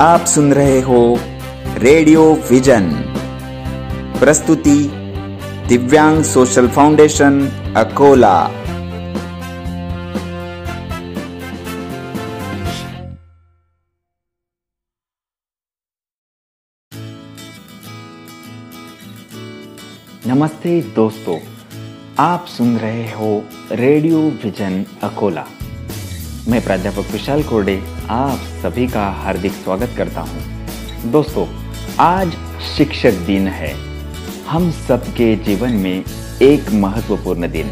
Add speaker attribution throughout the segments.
Speaker 1: आप सुन रहे हो रेडियो विजन। प्रस्तुति दिव्यांग सोशल फाउंडेशन, अकोला। नमस्ते दोस्तों, आप सुन रहे हो रेडियो विजन, अकोला। मैं प्राध्यापक विशाल कोरडे आप सभी का हार्दिक स्वागत करता हूँ। दोस्तों, आज शिक्षक दिन है। हम सबके जीवन में एक महत्वपूर्ण दिन।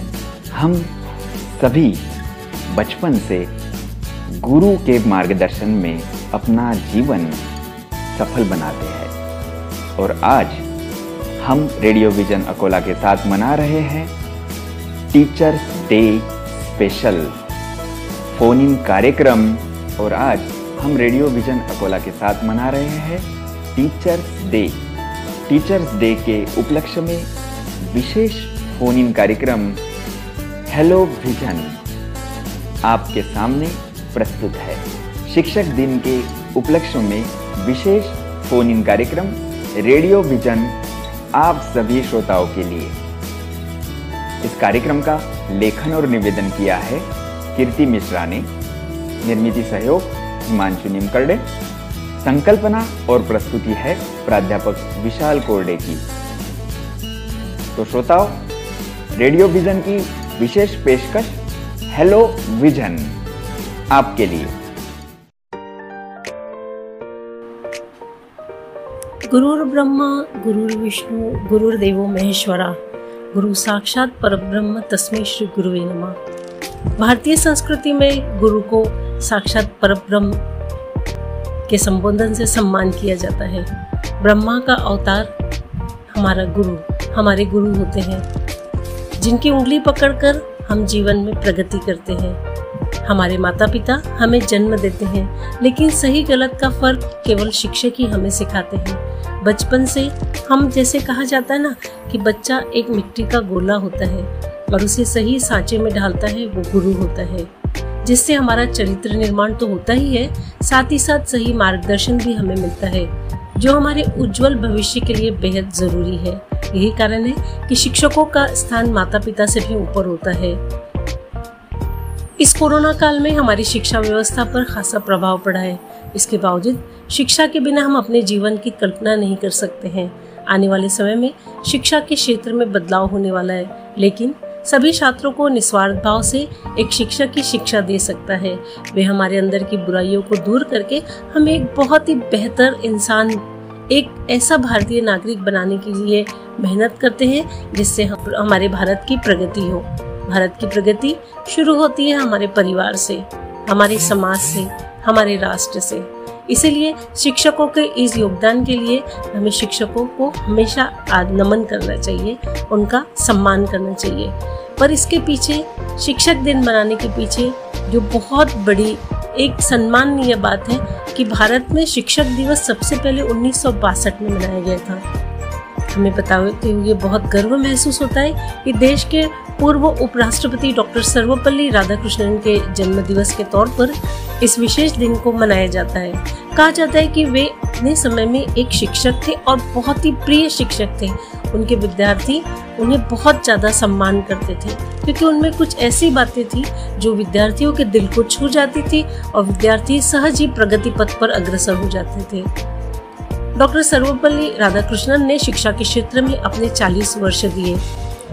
Speaker 1: हम सभी बचपन से गुरु के मार्गदर्शन में अपना जीवन सफल बनाते हैं। और आज हम रेडियो विजन अकोला के साथ मना रहे हैं। Teachers day special. Phone in कार्यक्रम। और आज हम रेडियो विजन अकोला के साथ मना रहे हैं टीचर्स डे। टीचर्स डे के उपलक्ष्य में विशेष फ़ोन इन कार्यक्रम, हेलो विजन, आपके सामने प्रस्तुत है। शिक्षक दिन के उपलक्ष्य में विशेष फ़ोन इन कार्यक्रम, रेडियो विजन, आप सभी श्रोताओं के लिए। इस कार्यक्रम का लेखन और निवेदन किया है कीर्ति मिश्रा ने निर्मित सहयोग हिमांशु निमकरडे। संकल्पना और प्रस्तुति है प्राध्यापक विशाल कोरडे की। तो श्रोताओं, रेडियो विजन की विशेष पेशकश, हेलो विजन, आपके लिए।
Speaker 2: गुरुर् ब्रह्मा गुरुर्विष्णु गुरुर्देवो महेश्वरा, गुरु साक्षात परब्रह्म, तस्मै श्री गुरुवे नमः। भारतीय संस्कृति में गुरु को साक्षात परब्रह्म के संबोधन से सम्मान किया जाता है। ब्रह्मा का अवतार हमारा गुरु, हमारे गुरु होते हैं, जिनकी उंगली पकड़कर हम जीवन में प्रगति करते हैं। हमारे माता पिता हमें जन्म देते हैं, लेकिन सही गलत का फ़र्क केवल शिक्षक ही हमें सिखाते हैं। बचपन से हम, जैसे कहा जाता है ना, कि बच्चा एक मिट्टी का गोला होता है और उसे सही सांचे में ढालता है, वो गुरु होता है। जिससे हमारा चरित्र निर्माण तो होता ही है, साथ ही साथ सही मार्गदर्शन भी हमें मिलता है, जो हमारे उज्जवल भविष्य के लिए बेहद ज़रूरी है। यही कारण है कि शिक्षकों का स्थान माता पिता से भी ऊपर होता है। इस कोरोना काल में हमारी शिक्षा व्यवस्था पर खासा प्रभाव पड़ा है। इसके बावजूद, शिक्षा के बिना हम अपने जीवन की कल्पना नहीं कर सकते हैं। आने वाले समय में शिक्षा के क्षेत्र में बदलाव होने वाला है, लेकिन सभी छात्रों को निस्वार्थ भाव से एक शिक्षक की शिक्षा दे सकता है। वे हमारे अंदर की बुराइयों को दूर करके हमें एक बहुत ही बेहतर इंसान, एक ऐसा भारतीय नागरिक बनाने के लिए मेहनत करते हैं, जिससे हम हमारे भारत की प्रगति हो। भारत की प्रगति शुरू होती है हमारे परिवार से, हमारे समाज से, हमारे राष्ट्र से। इसीलिए शिक्षकों के इस योगदान के लिए हमें शिक्षकों को हमेशा नमन करना चाहिए, उनका सम्मान करना चाहिए। पर इसके पीछे, शिक्षक दिन मनाने के पीछे जो बहुत बड़ी, एक सम्माननीय बात है कि भारत में शिक्षक दिवस सबसे पहले उन्नीस सौ बासठ में मनाया गया था। हमें बताते हुए बहुत गर्व महसूस होता है कि देश के पूर्व उपराष्ट्रपति डॉक्टर सर्वपल्ली राधाकृष्णन के जन्म दिवस के तौर पर इस विशेष दिन को मनाया जाता है। कहा जाता है कि वे अपने समय में एक शिक्षक थे और बहुत ही प्रिय शिक्षक थे। उनके विद्यार्थी उन्हें बहुत ज़्यादा सम्मान करते थे, क्योंकि उनमें कुछ ऐसी बातें थी जो विद्यार्थियों के दिल को छू जाती थी और विद्यार्थी सहज ही प्रगति पथ पर अग्रसर हो जाते थे। डॉक्टर सर्वपल्ली राधाकृष्णन ने शिक्षा के क्षेत्र में अपने 40 वर्ष दिए।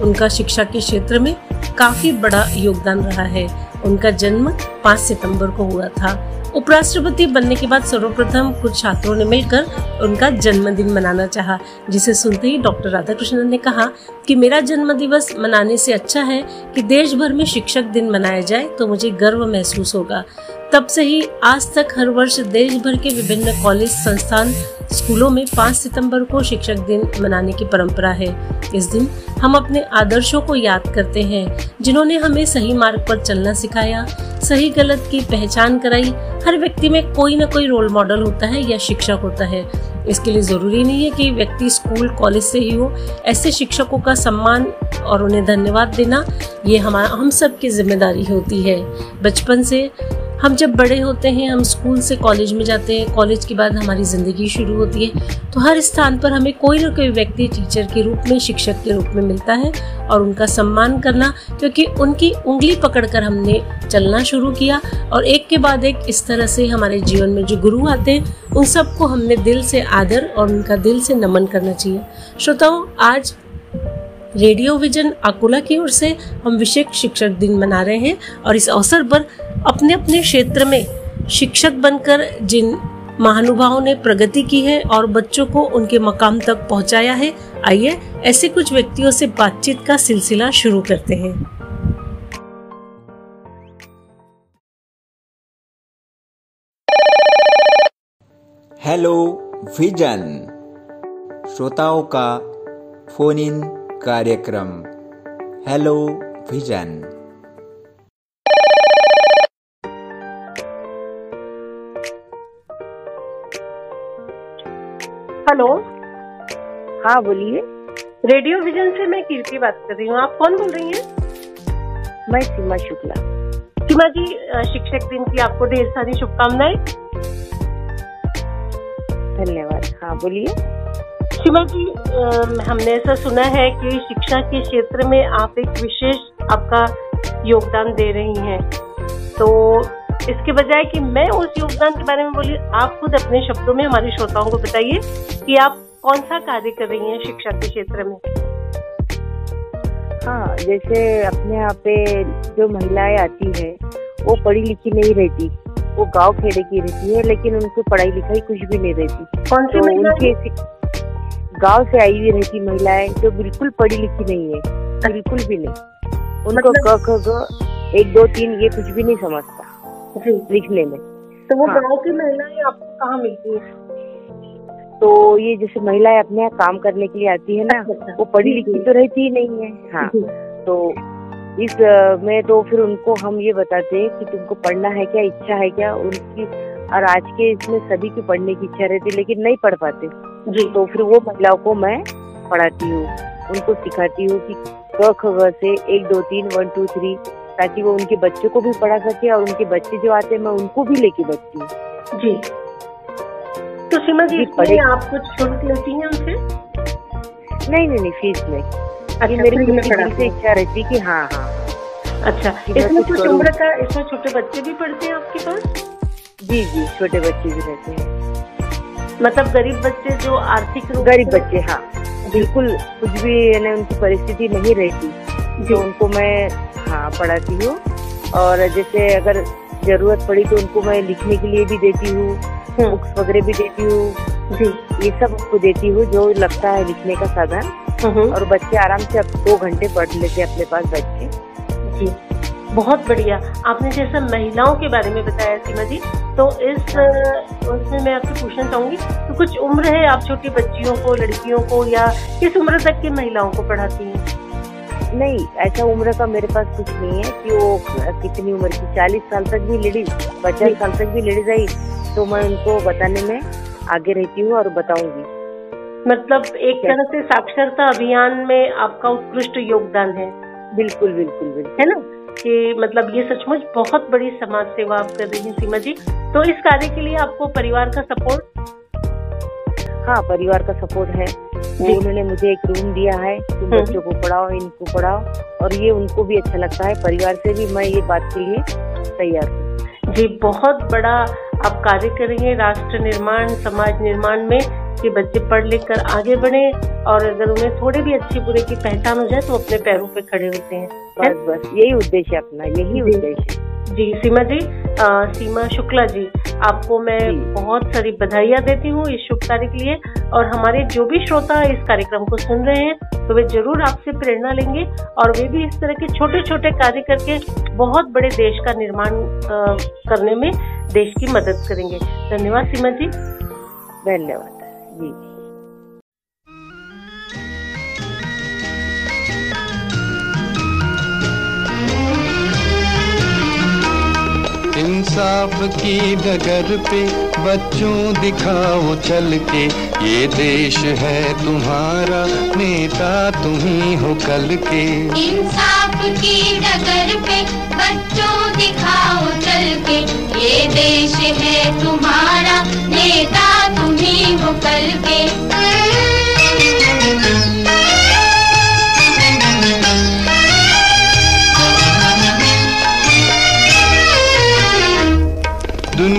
Speaker 2: उनका शिक्षा के क्षेत्र में काफ़ी बड़ा योगदान रहा है। उनका जन्म 5 सितंबर को हुआ था। उपराष्ट्रपति बनने के बाद सर्वप्रथम कुछ छात्रों ने मिलकर उनका जन्मदिन मनाना चाहा, जिसे सुनते ही डॉक्टर राधाकृष्णन ने कहा कि मेरा जन्म दिवस मनाने से अच्छा है कि देश भर में शिक्षक दिन मनाया जाए तो मुझे गर्व महसूस होगा। तब से ही आज तक हर वर्ष देश भर के विभिन्न कॉलेज संस्थान स्कूलों में 5 सितंबर को शिक्षक दिन मनाने की परंपरा है। इस दिन हम अपने आदर्शों को याद करते हैं, जिन्होंने हमें सही मार्ग पर चलना सिखाया सही गलत की पहचान कराई, हर व्यक्ति में कोई ना कोई रोल मॉडल होता है या शिक्षक होता है। इसके लिए ज़रूरी नहीं है कि व्यक्ति स्कूल कॉलेज से ही हो। ऐसे शिक्षकों का सम्मान और उन्हें धन्यवाद देना, ये हमारा हम सब की ज़िम्मेदारी होती है। बचपन से हम जब बड़े होते हैं, हम स्कूल से कॉलेज में जाते हैं, कॉलेज के बाद हमारी ज़िंदगी शुरू होती है तो हर स्थान पर हमें कोई ना कोई व्यक्ति टीचर के रूप में, शिक्षक के रूप में मिलता है और उनका सम्मान करना, क्योंकि उनकी उंगली पकड़कर हमने चलना शुरू किया और एक के बाद एक इस तरह से हमारे जीवन में जो गुरु आते हैं, उन सबको हमने दिल से आदर और उनका दिल से नमन करना चाहिए। श्रोताओं, आज रेडियो विजन अकोला की ओर से हम विशेष शिक्षक दिन मना रहे हैं और इस अवसर पर अपने अपने क्षेत्र में शिक्षक बनकर जिन महानुभावों ने प्रगति की है और बच्चों को उनके मकाम तक पहुँचाया है, आइए ऐसे कुछ व्यक्तियों से बातचीत का सिलसिला शुरू करते हैं।
Speaker 1: हेलो विजन श्रोताओं का फ़ोन इन कार्यक्रम। हेलो विजन
Speaker 2: हेलो
Speaker 3: हाँ बोलिए।
Speaker 2: रेडियो विजन से मैं कीर्ति बात कर रही हूँ। आप कौन बोल रही हैं?
Speaker 3: मैं सीमा शुक्ला।
Speaker 2: सीमा जी शिक्षक दिन की आपको ढेर सारी शुभकामनाएँ।
Speaker 3: धन्यवाद। हाँ बोलिए।
Speaker 2: सीमा जी हमने ऐसा सुना है कि शिक्षा के क्षेत्र में आप एक विशेष आपका योगदान दे रही हैं। तो इसके बजाय कि मैं उस योगदान के बारे में बोली आप खुद अपने शब्दों में हमारे श्रोताओं को बताइए कि आप कौन सा कार्य कर रही हैं शिक्षा के क्षेत्र में?
Speaker 3: हाँ जैसे अपने यहाँ पे जो महिलाएँ आती है वो पढ़ी लिखी नहीं रहती। वो गाँव खेड़े की रहती है लेकिन उनको पढ़ाई लिखाई कुछ भी नहीं रहती।
Speaker 2: कौन सी
Speaker 3: तो उनके गाँव से आई हुई रहती महिलाएँ जो बिल्कुल पढ़ी लिखी नहीं है बिल्कुल भी नहीं। उनको मतलब... क ख ग एक दो तीन ये कुछ भी नहीं समझता लिखने में।
Speaker 2: तो वो हाँ। गाँव की महिलाएँ आपको कहाँ मिलती है?
Speaker 3: तो ये जैसे महिलाएँ अपने यहाँ काम करने के लिए आती है ना अच्छा, अच्छा। वो पढ़ी लिखी तो रहती ही नहीं है। हाँ। तो इस में तो फिर उनको हम ये बताते हैं कि तुमको पढ़ना है क्या इच्छा है क्या? उनकी और आज के इसमें सभी की पढ़ने की इच्छा रहती लेकिन नहीं पढ़ पाते। जी तो फिर वो महिलाओं को मैं पढ़ाती हूँ। उनको सिखाती हूँ कि क ख ग से एक दो तीन वन टू थ्री ताकि वो उनके बच्चों को भी पढ़ा सके और उनके बच्चे जो आते हैं मैं उनको भी लेके बचती हूँ।
Speaker 2: जी। तो सीमा जी पढ़े। आप कुछ शुल्क लेती हैं उनसे?
Speaker 3: नहीं नहीं नहीं फ़ीस नहीं अच्छा, मेरी दिल से इच्छा रहती कि हाँ हाँ।
Speaker 2: अच्छा इसमें कुछ उम्र का इसमें छोटे बच्चे भी पढ़ते हैं आपके पास?
Speaker 3: जी जी छोटे बच्चे भी रहते हैं।
Speaker 2: मतलब गरीब बच्चे जो आर्थिक रूप
Speaker 3: गरीब बच्चे हाँ। बिल्कुल कुछ भी यानी उनकी परिस्थिति नहीं रहती जो। उनको मैं हाँ पढ़ाती हूँ। और जैसे अगर ज़रूरत पड़ी तो उनको मैं लिखने के लिए भी देती हूँ बुक्स हम्म। वगैरह भी देती हूँ। जी। ये सब उनको देती हूँ जो लगता है लिखने का साधन। हम्म। और बच्चे आराम से अब दो घंटे पढ़ लेते अपने पास बैठ के।
Speaker 2: जी। बहुत बढ़िया। आपने जैसे महिलाओं के बारे में बताया सीमा जी तो इस उसमें मैं आपसे पूछना चाहूँगी तो कुछ उम्र है आप छोटी बच्चियों को लड़कियों को या किस उम्र तक की महिलाओं को पढ़ाती हैं?
Speaker 3: नहीं ऐसा उम्र का मेरे पास कुछ नहीं है कि वो कितनी उम्र की चालीस साल तक भी लेडीज़ पचास साल तक भी लेडीज़ आई तो मैं उनको बताने में आगे रहती हूँ और बताऊँगी।
Speaker 2: मतलब एक तरह से साक्षरता अभियान में आपका उत्कृष्ट योगदान है।
Speaker 3: बिल्कुल बिल्कुल बिल्कुल।
Speaker 2: है ना? कि मतलब ये सचमुच बहुत बड़ी समाज सेवा आप कर रही हैं सीमा जी। तो इस कार्य के लिए आपको परिवार का सपोर्ट?
Speaker 3: हाँ परिवार का सपोर्ट है। उन्होंने मुझे एक रूम दिया है तुम हम्म। बच्चों को पढ़ाओ इनको पढ़ाओ और ये उनको भी अच्छा लगता है। परिवार से भी मैं ये बात के लिए तैयार हूँ।
Speaker 2: जी बहुत बड़ा आप कार्य कर रही हैं राष्ट्र निर्माण समाज निर्माण में। कि बच्चे पढ़ लिख कर आगे बढ़े और अगर उन्हें थोड़े भी अच्छे बुरे की पहचान हो जाए तो अपने पैरों पे खड़े होते हैं।
Speaker 3: बस बस यही उद्देश्य अपना यही उद्देश्य
Speaker 2: जी सीमा जी आ, सीमा शुक्ला जी आपको मैं जी। बहुत सारी बधाइयाँ देती हूँ इस शुभ कार्य के लिए और हमारे जो भी श्रोता इस कार्यक्रम को सुन रहे हैं तो वे ज़रूर आपसे प्रेरणा लेंगे और वे भी इस तरह के छोटे छोटे कार्य करके बहुत बड़े देश का निर्माण करने में देश की मदद करेंगे। धन्यवाद सीमा जी।
Speaker 3: धन्यवाद। जी।
Speaker 4: इंसाफ की डगर पे बच्चों दिखाओ चल के, ये देश है तुम्हारा, नेता तुम्ही हो कल के।
Speaker 5: इंसाफ की नगर पे बच्चों दिखाओ चल के, ये देश है तुम्हारा, नेता तुम्ही हो कल के।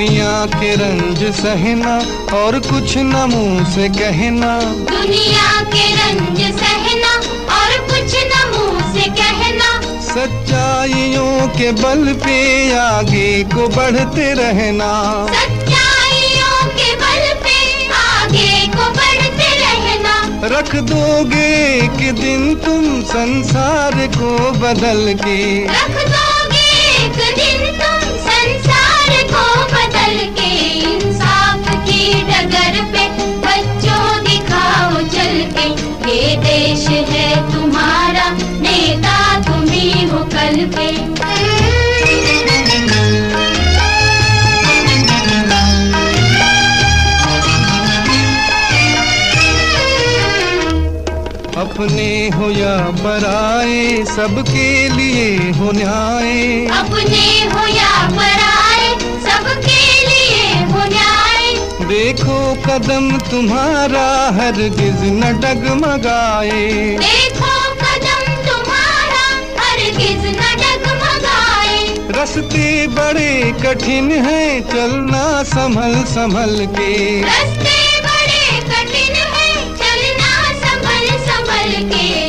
Speaker 4: दुनिया के रंज सहना और कुछ न मुँह से कहना।
Speaker 5: दुनिया के रंज सहना और कुछ न मुँह से कहना।
Speaker 4: सच्चाइयों के बल पे आगे को बढ़ते रहना।
Speaker 5: सच्चाइयों के बल पे आगे को बढ़ते रहना।
Speaker 4: रख दोगे एक दिन तुम संसार को बदल के।
Speaker 5: रख दोगे ये देश है तुम्हारा नेता तुम्ही हो कल के
Speaker 4: अपने हो या पराए सबके लिए हो न्याय।
Speaker 5: अपने हो या पराए
Speaker 4: देखो कदम तुम्हारा हरगिज न डगमगाए।
Speaker 5: देखो कदम तुम्हारा हरगिज न डगमगाए।
Speaker 4: रस्ते बड़े कठिन हैं चलना संभल संभल के।
Speaker 5: रास्ते बड़े कठिन हैं चलना संभल संभल के।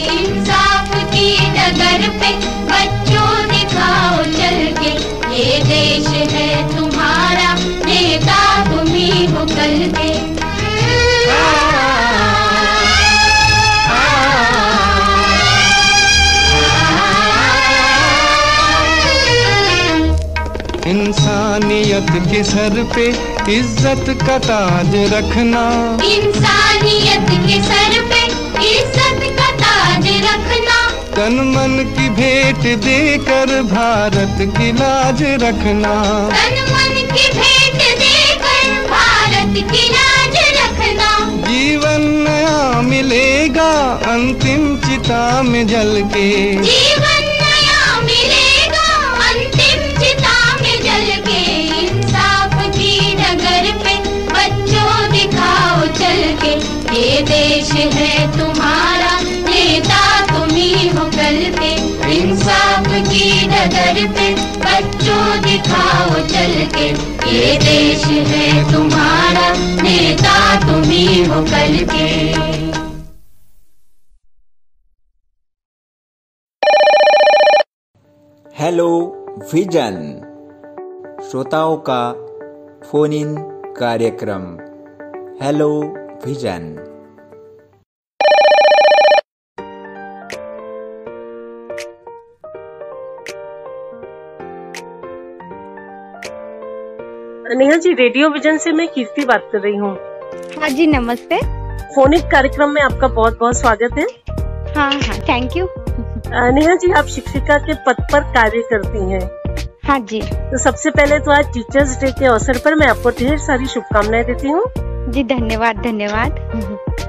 Speaker 5: के
Speaker 4: सर पे इज़्ज़त का ताज रखना।
Speaker 5: इंसानियत के सर पे इज़्ज़त का ताज रखना।
Speaker 4: तन मन की भेंट देकर भारत की लाज रखना।
Speaker 5: तन मन की भेंट देकर भारत की लाज रखना।
Speaker 4: जीवन नया मिलेगा अंतिम चिता में जल के।
Speaker 5: जीवन डगर पे, बच्चों दिखाओ चल के। ये देश है तुम्हारा, नेता तुम्ही हो कल के।
Speaker 1: हेलो विजन श्रोताओं का फ़ोन इन कार्यक्रम। Hello Vision
Speaker 2: Neha ji Radio Vision से मैं कीर्ति बात कर रही हूँ।
Speaker 6: हाँ जी नमस्ते।
Speaker 2: फोनिक कार्यक्रम में आपका बहुत बहुत स्वागत है।
Speaker 6: हाँ हाँ थैंक यू
Speaker 2: नेहा जी आप शिक्षिका के पद पर कार्य करती हैं।
Speaker 6: हाँ जी।
Speaker 2: तो सबसे पहले तो आज टीचर्स डे के अवसर पर मैं आपको ढेर सारी शुभकामनाएँ देती हूँ।
Speaker 6: जी धन्यवाद धन्यवाद।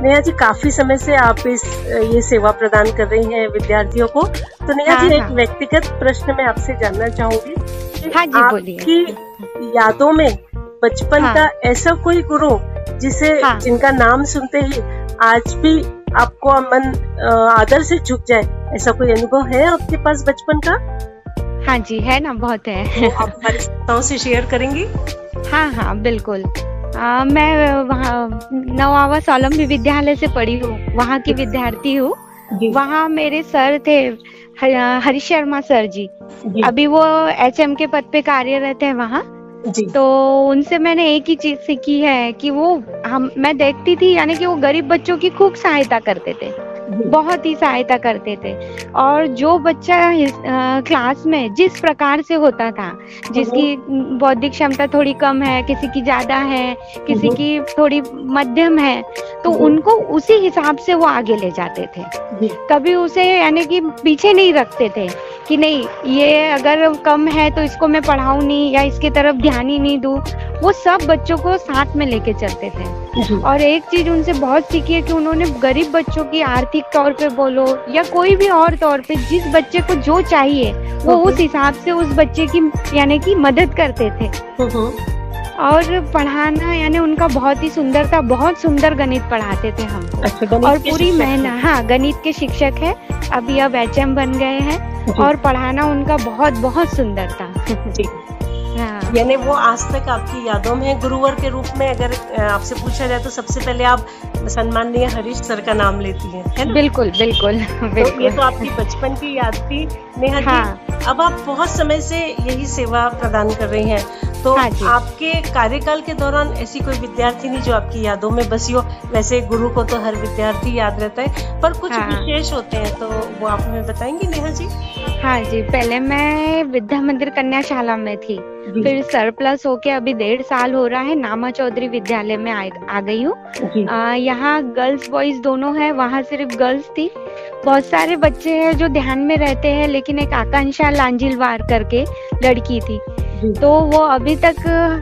Speaker 2: नेहा जी काफ़ी समय से आप इस ये सेवा प्रदान कर रही हैं विद्यार्थियों को। तो नेहा
Speaker 6: हाँ,
Speaker 2: जी एक
Speaker 6: हाँ।
Speaker 2: व्यक्तिगत प्रश्न मैं आपसे जानना चाहूँगी।
Speaker 6: हाँ जी, बोलिए।
Speaker 2: आपकी यादों में बचपन
Speaker 6: हाँ।
Speaker 2: का ऐसा कोई गुरु जिसे
Speaker 6: हाँ।
Speaker 2: जिनका नाम सुनते ही आज भी आपको मन आदर से झुक जाए ऐसा कोई अनुभव है आपके पास बचपन का
Speaker 6: हाँ जी है ना बहुत है तो
Speaker 2: आप हमारे से शेयर करेंगी
Speaker 6: हाँ हाँ बिल्कुल आ, मैं वहाँ नवावा सोलम्बी विद्यालय से पढ़ी हूँ वहाँ की विद्यार्थी हूँ वहाँ मेरे सर थे ह- हरीश शर्मा सर जी।
Speaker 2: जी,
Speaker 6: अभी वो एच एम के पद पे कार्यरत है वहाँ। तो उनसे मैंने एक ही चीज़ सीखी है कि वो हम मैं देखती थी यानी कि वो गरीब बच्चों की खूब सहायता करते थे। बहुत ही सहायता करते थे। और जो बच्चा अ, क्लास में जिस प्रकार से होता था जिसकी बौद्धिक क्षमता थोड़ी कम है किसी की ज़्यादा है किसी
Speaker 2: हम्म।
Speaker 6: की थोड़ी मध्यम है तो
Speaker 2: हम्म।
Speaker 6: उनको उसी हिसाब से वो आगे ले जाते थे। कभी उसे यानी कि पीछे नहीं रखते थे कि नहीं ये अगर कम है तो इसको मैं पढ़ाऊं नहीं या इसकी तरफ़ ध्यान ही नहीं दूँ। वो सब बच्चों को साथ में लेके चलते थे। और एक चीज़ उनसे बहुत सीखी है कि उन्होंने गरीब बच्चों की आर्थिक तौर पे बोलो या कोई भी और तौर पे जिस बच्चे को जो चाहिए वो। उस हिसाब से उस बच्चे की यानी कि मदद करते थे। और पढ़ाना यानी उनका बहुत ही सुंदर था बहुत सुंदर गणित पढ़ाते थे हमको
Speaker 2: अच्छा
Speaker 6: और पूरी मेहनत हाँ। गणित के शिक्षक है। अभी अब एच बन गए हैं और पढ़ाना उनका बहुत बहुत सुंदर था।
Speaker 2: जी। यानी वो आज तक आपकी यादों में है गुरुवर के रूप में अगर आपसे पूछा जाए तो सबसे पहले आप सम्माननीय हरीश सर का नाम लेती हैं है ना?
Speaker 6: बिल्कुल बिल्कुल
Speaker 2: तो ये तो आपकी बचपन की याद थी नेहा
Speaker 6: हाँ।
Speaker 2: अब आप बहुत समय से यही सेवा प्रदान कर रही हैं। तो
Speaker 6: हाँ
Speaker 2: आपके कार्यकाल के दौरान ऐसी कोई विद्यार्थी नहीं जो आपकी यादों में बसी हो? वैसे गुरु को तो हर विद्यार्थी याद रहता है पर कुछ
Speaker 6: हाँ।
Speaker 2: विशेष होते हैं तो वो आप हमें बताएँगी नेहा जी?
Speaker 6: हाँ जी पहले मैं विद्या मंदिर कन्याशाला में थी। फिर सरप्लस होके अभी डेढ़ साल हो रहा है नामा चौधरी विद्यालय में आ, आ गई हूँ। यहाँ गर्ल्स बॉयज़ दोनों है वहाँ सिर्फ़ गर्ल्स थी। बहुत सारे बच्चे हैं जो ध्यान में रहते हैं लेकिन एक आकांक्षा लांजिल वार करके लड़की थी। तो वो अभी तक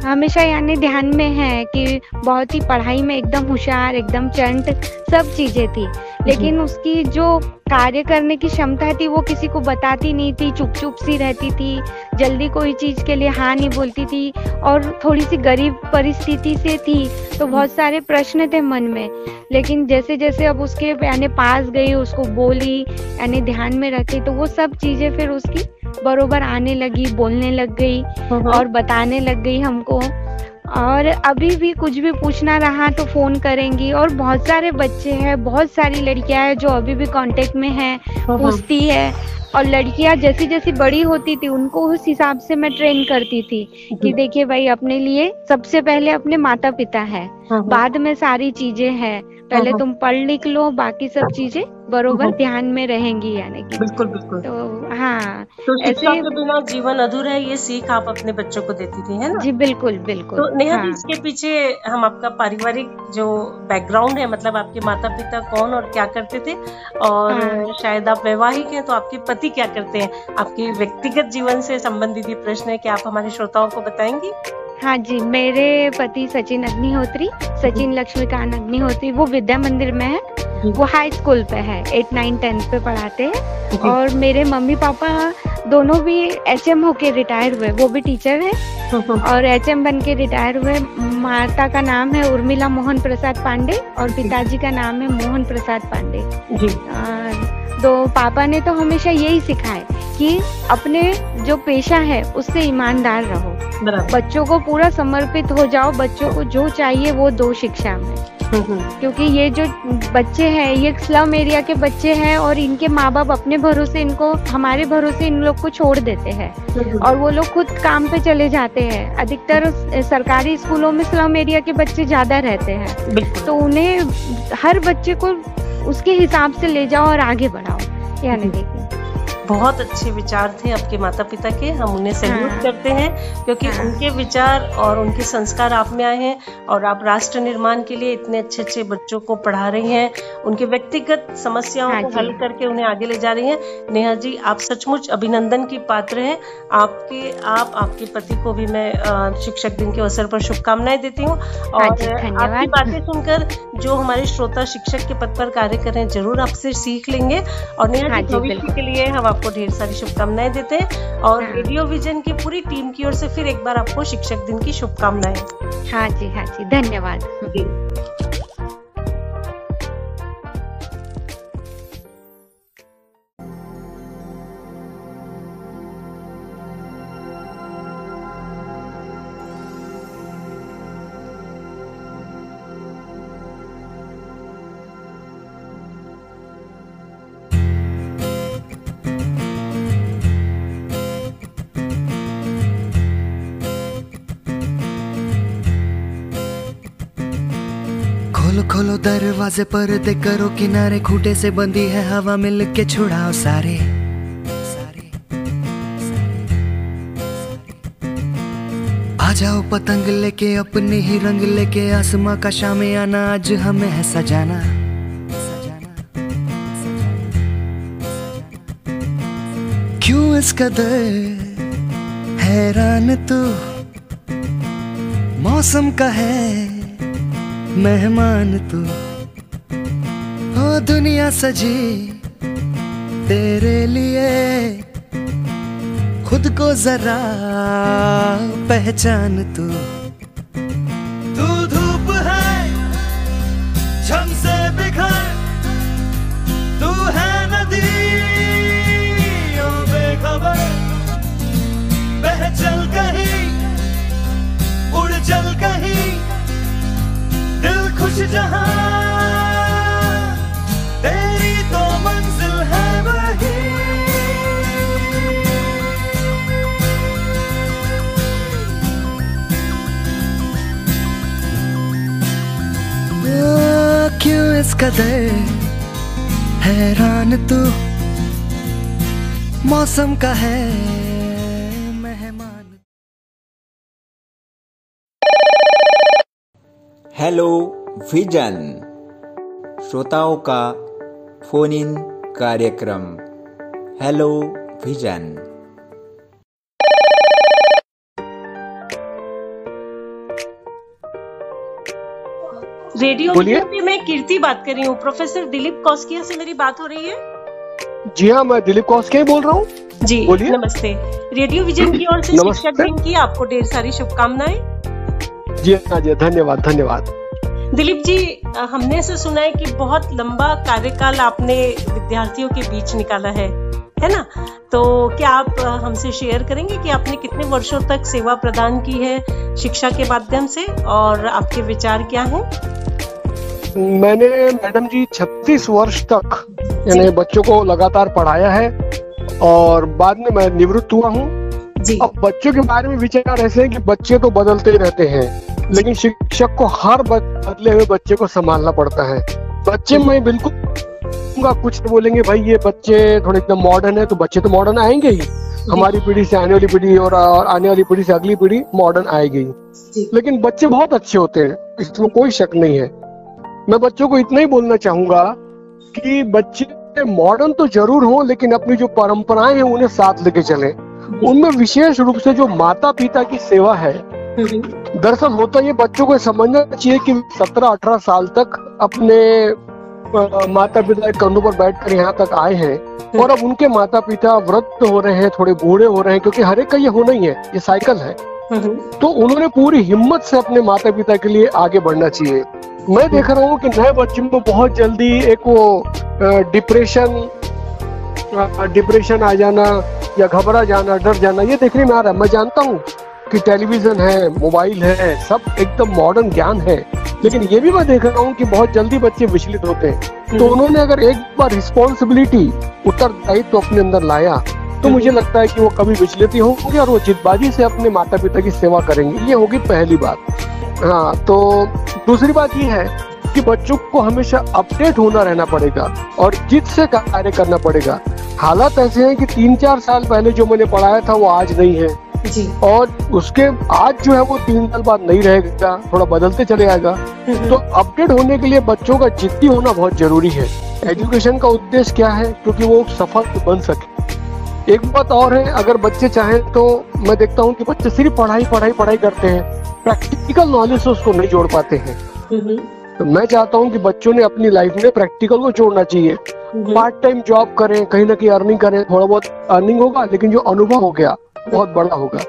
Speaker 6: हमेशा यानी ध्यान में है कि बहुत ही पढ़ाई में एकदम होशियार एकदम चंट सब चीज़ें थी। लेकिन उसकी जो कार्य करने की क्षमता थी वो किसी को बताती नहीं थी चुप चुप सी रहती थी जल्दी कोई चीज़ के लिए हाँ नहीं बोलती थी और थोड़ी सी गरीब परिस्थिति से थी तो बहुत सारे प्रश्न थे मन में। लेकिन जैसे जैसे अब उसके यानी पास गई उसको बोली यानी ध्यान में रखी तो वो सब चीज़ें फिर उसकी बरोबर आने लगी बोलने लग गई और बताने लग गई हमको। और अभी भी कुछ भी पूछना रहा तो फ़ोन करेंगी। और बहुत सारे बच्चे हैं बहुत सारी लड़कियाँ हैं जो अभी भी कांटेक्ट में हैं पूछती है। और लड़कियाँ जैसी जैसी बड़ी होती थी उनको उस हिसाब से मैं ट्रेन करती थी कि देखिए भाई अपने लिए सबसे पहले अपने माता पिता है बाद में सारी चीज़ें हैं। पहले
Speaker 2: हाँ, हाँ।
Speaker 6: तुम पढ़ लिख लो बाकी सब चीज़ें बरोबर। ध्यान में रहेंगी यानी कि।
Speaker 2: बिल्कुल बिल्कुल।
Speaker 6: तो हाँ
Speaker 2: तो शिक्षा
Speaker 6: ऐसे-
Speaker 2: के बिना जीवन अधूरा है ये सीख आप अपने बच्चों को देती थी है ना?
Speaker 6: जी बिल्कुल बिल्कुल
Speaker 2: तो नेहा
Speaker 6: हाँ।
Speaker 2: इसके पीछे हम आपका पारिवारिक जो बैकग्राउंड है मतलब आपके माता पिता कौन और क्या करते थे? और
Speaker 6: हाँ।
Speaker 2: शायद आप वैवाहिक हैं तो आपके पति क्या करते हैं? आपके व्यक्तिगत जीवन से संबंधित ये प्रश्न है कि आप हमारे श्रोताओं को बताएँगी?
Speaker 6: हाँ जी मेरे पति सचिन अग्निहोत्री सचिन लक्ष्मीकांत अग्निहोत्री वो विद्या मंदिर में है वो हाई स्कूल पे है। एट नाइन टेंथ पे पढ़ाते हैं। और मेरे मम्मी पापा दोनों भी एच एम होके रिटायर हुए वो भी टीचर है। और एच एम बन के रिटायर हुए। माता का नाम है उर्मिला मोहन प्रसाद पांडे और पिताजी का नाम है मोहन प्रसाद पांडे। तो पापा ने तो हमेशा यही सिखाए। कि अपने जो पेशा है उससे ईमानदार रहो। बच्चों को पूरा समर्पित हो जाओ बच्चों को जो चाहिए वो दो शिक्षा में। क्योंकि ये जो बच्चे हैं ये स्लम एरिया के बच्चे हैं और इनके माँ बाप अपने भरोसे इनको हमारे भरोसे इन लोग को छोड़ देते हैं। और वो लोग खुद काम पे चले जाते हैं। अधिकतर सरकारी स्कूलों में स्लम एरिया के बच्चे ज़्यादा रहते हैं। तो उन्हें हर बच्चे को उसके हिसाब से ले जाओ और आगे बढ़ाओ। यानी देखिए
Speaker 2: बहुत अच्छे विचार थे आपके माता पिता के। हम उन्हें सैल्यूट
Speaker 6: हाँ।
Speaker 2: करते हैं क्योंकि
Speaker 6: हाँ।
Speaker 2: उनके विचार और उनके संस्कार आप में आए हैं और आप राष्ट्र निर्माण के लिए इतने अच्छे अच्छे बच्चों को पढ़ा रही हैं। उनके व्यक्तिगत समस्याओं
Speaker 6: हाँ
Speaker 2: को हल करके उन्हें आगे ले जा रही हैं। नेहा जी आप सचमुच अभिनंदन की पात्र हैं। आपके आप आपके पति को भी मैं शिक्षक दिन के अवसर पर शुभकामनाएँ देती हूँ। और आपकी बातें सुनकर जो हमारे श्रोता शिक्षक के पद पर कार्य कर रहे हैं ज़रूर आपसे सीख लेंगे। और नेहा जी
Speaker 6: जी,
Speaker 2: भविष्य के लिए हम आपको ढेर सारी शुभकामनाएँ देते हैं और
Speaker 6: हाँ।
Speaker 2: रेडियो विजन की पूरी टीम की ओर से फिर एक बार आपको शिक्षक दिन की शुभकामनाएँ।
Speaker 6: हाँ जी हाँ जी धन्यवाद।
Speaker 7: खोलो खोलो दरवाजे पर दे करो किनारे, खूटे से बंदी है हवा मिल के छुड़ाओ सारे। आ जाओ पतंग लेके, अपने ही रंग लेके, आसमां का शामे आना, आज हमें है सजाना। क्यों इस कदर हैरान तू? मौसम का है मेहमान तू। हो दुनिया सजी तेरे लिए। खुद को जरा पहचान तू। इस कदर हैरान तू। मौसम का है मेहमान।
Speaker 1: हेलो विजन श्रोताओं का फ़ोन इन कार्यक्रम। हेलो विजन
Speaker 2: रेडियो
Speaker 8: बोलिए।
Speaker 2: मैं कीर्ति बात कर रही हूँ। प्रोफेसर दिलीप कौस्किया से मेरी बात हो रही है।
Speaker 8: जी हाँ मैं दिलीप कौसके ही बोल रहा हूँ।
Speaker 2: जी
Speaker 8: बोलिए।
Speaker 2: नमस्ते। रेडियो विजन की ओर से शिक्षक दिन की आपको ढेर सारी शुभकामनाएँ।
Speaker 8: जी हाँ जी धन्यवाद धन्यवाद।
Speaker 2: दिलीप जी हमने ऐसा सुना है कि बहुत लंबा कार्यकाल आपने विद्यार्थियों के बीच निकाला है। है ना? तो क्या आप हमसे शेयर करेंगे कि आपने कितने वर्षों तक सेवा प्रदान की है शिक्षा के माध्यम से और आपके विचार क्या हैं?
Speaker 8: मैंने मैडम जी 36 वर्ष तक यानी बच्चों को लगातार पढ़ाया है और बाद में मैं निवृत्त हुआ हूँ। अब बच्चों के बारे में विचार ऐसे है कि बच्चे तो बदलते ही रहते हैं लेकिन शिक्षक को हर बदले हुए बच्चे को संभालना पड़ता है। बच्चे में बिल्कुल कहूँगा, कुछ तो बोलेंगे भाई ये बच्चे थोड़े एकदम मॉडर्न है तो बच्चे तो मॉडर्न आएँगे ही। हमारी पीढ़ी से आने वाली पीढ़ी और आने वाली पीढ़ी से अगली पीढ़ी मॉडर्न आएगी। लेकिन बच्चे बहुत अच्छे होते हैं इसमें कोई शक नहीं है। मैं बच्चों को इतना ही बोलना चाहूँगा कि बच्चे मॉडर्न तो ज़रूर हो लेकिन अपनी जो परंपराएँ हैं उन्हें साथ लेके चले। उनमें विशेष रूप से जो माता पिता की सेवा है दरअसल होता ये बच्चों को समझना चाहिए कि 17-18 साल तक अपने माता पिता कंधों पर बैठकर यहाँ तक आए हैं और अब उनके माता पिता व्रत हो रहे हैं थोड़े बूढ़े हो रहे हैं क्योंकि हर एक का ये होना ही है ये साइकिल है। तो उन्होंने पूरी हिम्मत से अपने माता पिता के लिए आगे बढ़ना चाहिए। मैं देख रहा हूँ कि नए बच्चों को बहुत जल्दी एक वो डिप्रेशन डिप्रेशन आ जाना या घबरा जाना डर जाना ये देखने में आ रहा है। मैं जानता हूँ कि टेलीविज़न है मोबाइल है सब एकदम मॉडर्न ज्ञान है। लेकिन ये भी मैं देख रहा हूँ कि बहुत जल्दी बच्चे विचलित होते हैं। तो उन्होंने अगर एक बार रिस्पॉन्सिबिलिटी उत्तरदायित्व तो अपने अंदर लाया तो मुझे लगता है कि वो कभी विचलित ही होंगे और वो जिदबाजी से अपने माता पिता की सेवा करेंगे। ये होगी पहली बात। हाँ तो दूसरी बात ये है कि बच्चों को हमेशा अपडेट होना रहना पड़ेगा और जिद से कार्य करना पड़ेगा। हालात ऐसे हैं कि तीन चार साल पहले जो मैंने पढ़ाया था वो आज नहीं है।
Speaker 2: जी।
Speaker 8: और उसके आज जो है वो तीन साल बाद नहीं रहेगा थोड़ा बदलते चले आएगा। तो अपडेट होने के लिए बच्चों का जिद्दी होना बहुत ज़रूरी है। एजुकेशन का उद्देश्य क्या है? क्योंकि वो सफल बन सके। एक बात और है अगर बच्चे चाहें तो मैं देखता हूँ कि बच्चे सिर्फ़ पढ़ाई पढ़ाई पढ़ाई करते हैं। प्रैक्टिकल नॉलेज से उसको नहीं जोड़ पाते हैं। तो मैं चाहता हूँ कि बच्चों ने अपनी लाइफ में प्रैक्टिकल को जोड़ना चाहिए। पार्ट टाइम जॉब करें कहीं ना कहीं अर्निंग करें थोड़ा बहुत अर्निंग होगा लेकिन जो अनुभव हो गया बहुत बड़ा होगा।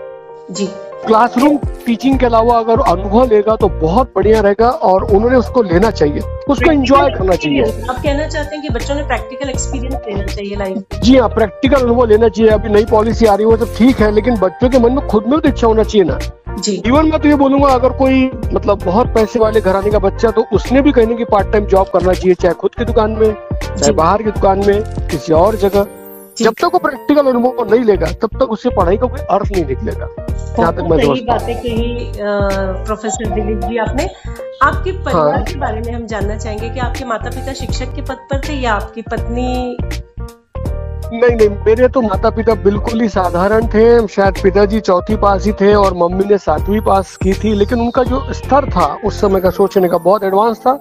Speaker 2: जी।
Speaker 8: क्लासरूम टीचिंग के अलावा अगर अनुभव लेगा तो बहुत बढ़िया रहेगा और उन्होंने उसको लेना चाहिए। उसको एंजॉय करना चाहिए।
Speaker 2: आप कहना चाहते हैं कि बच्चों ने प्रैक्टिकल एक्सपीरियंस लेना चाहिए लाइफ
Speaker 8: जी हाँ प्रैक्टिकल अनुभव लेना चाहिए। अभी नई पॉलिसी आ रही है वो सब ठीक है लेकिन बच्चों के मन में खुद में तो इच्छा होना चाहिए ना।
Speaker 2: जी।
Speaker 8: इवन मैं तो ये बोलूँगा अगर कोई मतलब बहुत पैसे वाले घराने का बच्चा तो उसने भी कहीं ना कहीं पार्ट टाइम जॉब करना चाहिए चाहे खुद की दुकान में चाहे बाहर की दुकान में किसी और जगह। जब तक वो प्रैक्टिकल अनुभव नहीं लेगा तब तक उससे पढ़ाई का कोई अर्थ नहीं निकलेगा। जहाँ तक मैं
Speaker 2: सही बातें कही प्रोफेसर दिलीप जी आपने। आपके परिवार
Speaker 8: हाँ।
Speaker 2: के बारे में हम जानना चाहेंगे कि आपके माता पिता शिक्षक के पद पर थे या आपकी पत्नी?
Speaker 8: नहीं नहीं मेरे तो माता पिता बिल्कुल ही साधारण थे। शायद पिताजी चौथी पास ही थे और मम्मी ने सातवीं पास की थी। लेकिन उनका जो स्तर था उस समय का सोचने का बहुत एडवांस था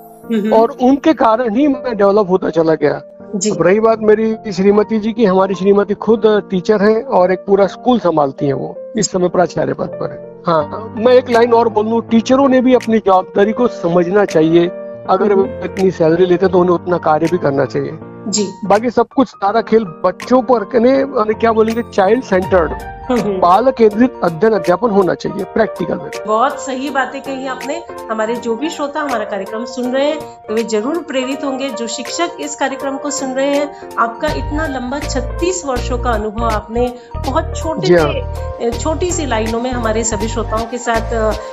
Speaker 8: और उनके कारण ही मैं डेवलप होता चला गया।
Speaker 2: जी।
Speaker 8: अब रही बात मेरी श्रीमती जी की हमारी श्रीमती खुद टीचर हैं और एक पूरा स्कूल संभालती हैं वो इस समय प्राचार्य पद पर है। हाँ मैं एक लाइन और बोलूँ टीचरों ने भी अपनी जवाबदारी को समझना चाहिए। अगर वो इतनी सैलरी लेते तो उन्हें उतना कार्य भी करना चाहिए।
Speaker 2: जी।
Speaker 8: बाकी सब कुछ सारा खेल बच्चों पर क्या बोलेंगे चाइल्ड सेंटर्ड
Speaker 5: बाल केंद्रित अध्ययन अध्यापन होना चाहिए प्रैक्टिकल में
Speaker 2: बहुत सही बातें कही आपने। हमारे जो भी श्रोता हमारा कार्यक्रम सुन रहे हैं तो वे ज़रूर प्रेरित होंगे। जो शिक्षक इस कार्यक्रम को सुन रहे हैं आपका इतना लंबा 36 वर्षों का अनुभव आपने बहुत छोटे
Speaker 5: हाँ।
Speaker 2: से छोटी सी लाइनों में हमारे सभी श्रोताओं के साथ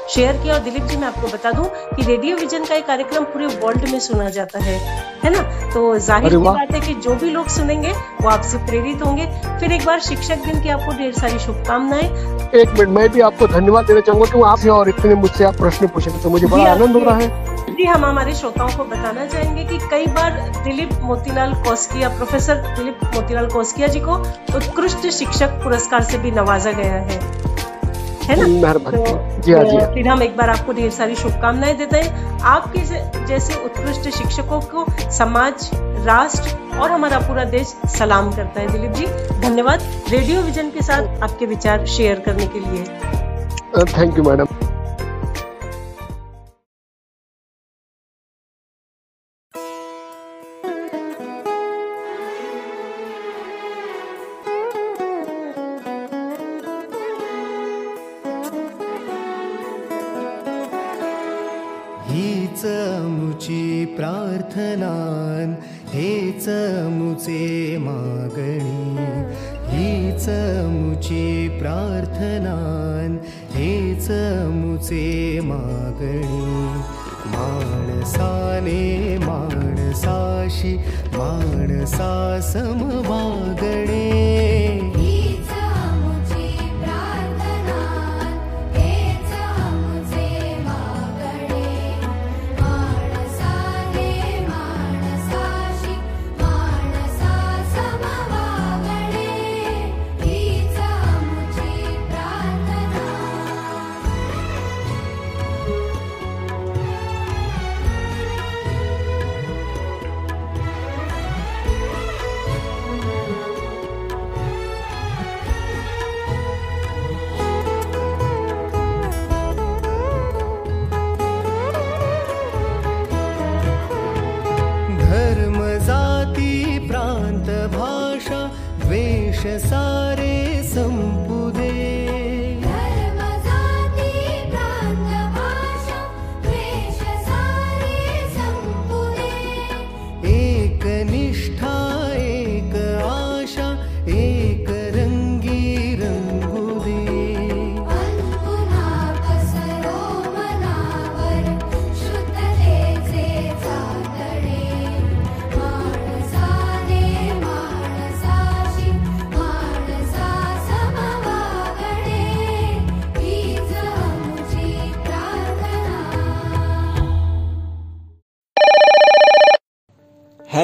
Speaker 2: शेयर किया। और दिलीप जी मैं आपको बता दूँ कि रेडियो विजन का ये कार्यक्रम पूरे वर्ल्ड में सुना जाता है। है ना? तो ज़ाहिर सी बात है कि जो भी लोग सुनेंगे वो आपसे प्रेरित होंगे। फिर एक बार शिक्षक दिन की आपको ढेर सारी शुभकामनाएँ।
Speaker 5: एक मिनट मैं भी आपको धन्यवाद देना चाहूँगा कि आप और इतने मुझसे आप प्रश्न पूछे तो मुझे बड़ा आनंद हो रहा है।
Speaker 2: जी हम हमारे श्रोताओं को बताना चाहेंगे कि कई बार दिलीप मोतीलाल कोसकिया प्रोफेसर दिलीप मोतीलाल कोसकिया जी को उत्कृष्ट शिक्षक पुरस्कार से भी नवाजा गया है। है ना? तो
Speaker 5: जी हाँ जी हाँ।
Speaker 2: फिर हम एक बार आपको ढेर सारी शुभकामनाएँ देते हैं। आपके जैसे उत्कृष्ट शिक्षकों को समाज राष्ट्र और हमारा पूरा देश सलाम करता है दिलीप जी। धन्यवाद। रेडियो विजन के साथ आपके विचार शेयर करने के लिए।
Speaker 5: Thank you madam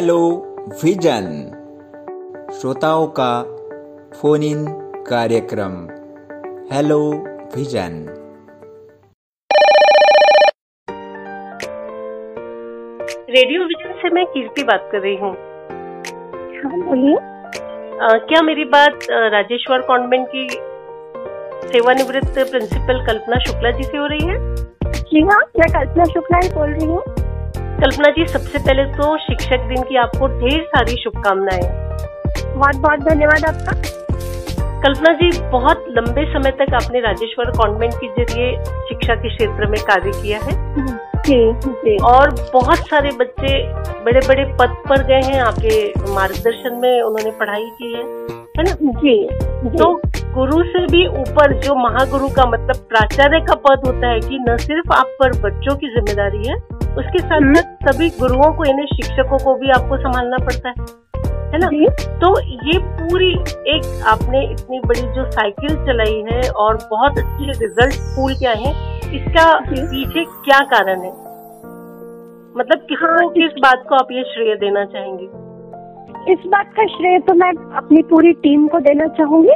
Speaker 1: hello Vision श्रोताओं का फ़ोन इन कार्यक्रम हेलो विजन
Speaker 2: रेडियो विजन से मैं कीर्ति बात कर रही हूँ।
Speaker 9: हाँ बोलिए।
Speaker 2: क्या मेरी बात राजेश्वर कॉन्वेंट की सेवानिवृत्त प्रिंसिपल कल्पना शुक्ला जी से हो रही है?
Speaker 9: जी हाँ मैं कल्पना शुक्ला ही बोल रही हूँ।
Speaker 2: कल्पना जी सबसे पहले तो शिक्षक दिन की आपको ढेर सारी शुभकामनाएँ।
Speaker 9: बहुत बहुत धन्यवाद आपका।
Speaker 2: कल्पना जी बहुत लंबे समय तक आपने राजेश्वर कॉन्वेंट के ज़रिए शिक्षा के क्षेत्र में कार्य किया है।
Speaker 9: जी जी।
Speaker 2: और बहुत सारे बच्चे बड़े बड़े पद पर गए हैं आपके मार्गदर्शन में उन्होंने पढ़ाई की है है ना?
Speaker 9: जी।
Speaker 2: तो गुरु से भी ऊपर जो महागुरु का मतलब प्राचार्य का पद होता है कि न सिर्फ़ आप पर बच्चों की ज़िम्मेदारी है उसके साथ साथ सभी गुरुओं को इन्हें शिक्षकों को भी आपको संभालना पड़ता है है ना?
Speaker 9: जी।
Speaker 2: तो ये पूरी एक आपने इतनी बड़ी जो साइकिल चलाई है और बहुत अच्छे रिज़ल्ट स्कूल के आए हैं इसका। पीछे क्या कारण है? मतलब किसको
Speaker 9: हाँ,
Speaker 2: किस बात को आप ये श्रेय देना चाहेंगे?
Speaker 9: इस बात का श्रेय तो मैं अपनी पूरी टीम को देना चाहूँगी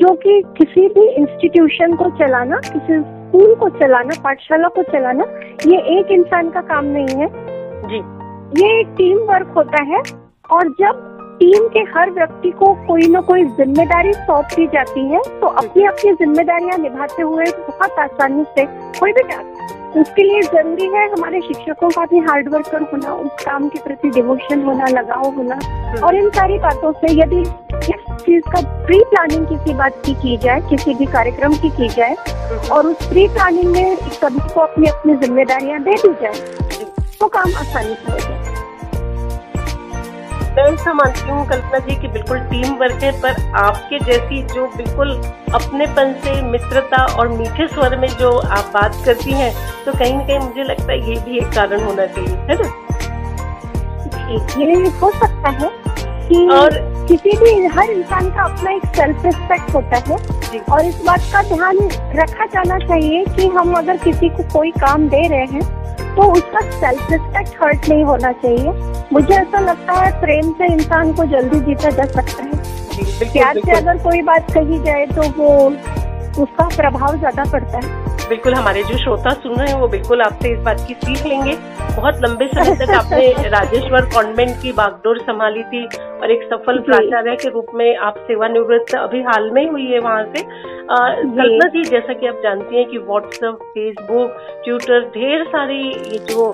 Speaker 2: जो।
Speaker 9: कि किसी भी इंस्टीट्यूशन को चलाना किसी स्कूल को चलाना पाठशाला को चलाना ये एक इंसान का काम नहीं है।
Speaker 2: जी।
Speaker 9: ये एक टीम वर्क होता है और जब टीम के हर व्यक्ति को कोई ना कोई ज़िम्मेदारी सौंप दी जाती है तो अपनी अपनी जिम्मेदारियाँ निभाते हुए बहुत आसानी से कोई भी टास्क उसके लिए ज़रूरी है हमारे शिक्षकों का भी हार्ड वर्कर होना उस काम के प्रति डिवोशन होना लगाव होना और इन सारी बातों से यदि इस चीज़ का प्री प्लानिंग किसी बात की की जाए किसी भी कार्यक्रम की की जाए और उस प्री प्लानिंग में सभी को अपनी अपनी जिम्मेदारियाँ दे दी जाए तो काम आसानी से हो जाए।
Speaker 2: मैं ऐसा मानती हूँ कल्पना जी की बिल्कुल टीम वर्क है पर आपके जैसी जो बिल्कुल अपनेपन से मित्रता और मीठे स्वर में जो आप बात करती हैं तो कहीं ना कहीं मुझे लगता है ये भी एक कारण होना चाहिए है ना?
Speaker 9: ये हो सकता है कि
Speaker 2: और
Speaker 9: किसी भी हर इंसान का अपना एक सेल्फ रिस्पेक्ट होता है। और इस बात का ध्यान रखा जाना चाहिए कि हम अगर किसी को कोई काम दे रहे हैं तो उसका सेल्फ रिस्पेक्ट हर्ट नहीं होना चाहिए। मुझे ऐसा लगता है प्रेम से इंसान को जल्दी जीता जा सकता है। प्यार से अगर कोई बात कही जाए तो वो उसका प्रभाव ज़्यादा पड़ता है।
Speaker 2: बिल्कुल हमारे जो श्रोता सुन रहे हैं वो बिल्कुल आपसे इस बात की सीख लेंगे। बहुत लंबे समय तक आपने राजेश्वर कॉन्वेंट की बागडोर संभाली थी और एक सफल प्राचार्य के रूप में आप सेवानिवृत्त अभी हाल में ही हुई है वहाँ से। कल्पना जी जैसा कि आप जानती हैं कि व्हाट्सएप फेसबुक ट्विटर ढेर सारी ये जो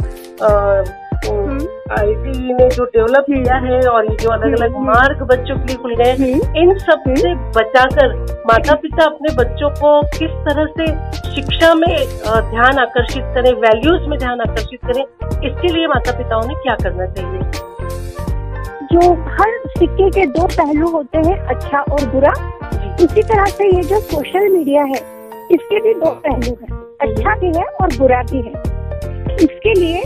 Speaker 2: आईटी ने जो डेवलप किया है और ये जो अलग अलग मार्ग बच्चों के लिए खुल गए हैं इन सबसे बचाकर माता पिता अपने बच्चों को किस तरह से शिक्षा में ध्यान आकर्षित करें वैल्यूज़ में ध्यान आकर्षित करें इसके लिए माता पिताओं ने क्या करना चाहिए?
Speaker 9: जो हर सिक्के के दो पहलू होते हैं अच्छा और बुरा इसी तरह से ये जो सोशल मीडिया है इसके भी दो पहलू हैं अच्छा भी है और बुरा भी है। इसके लिए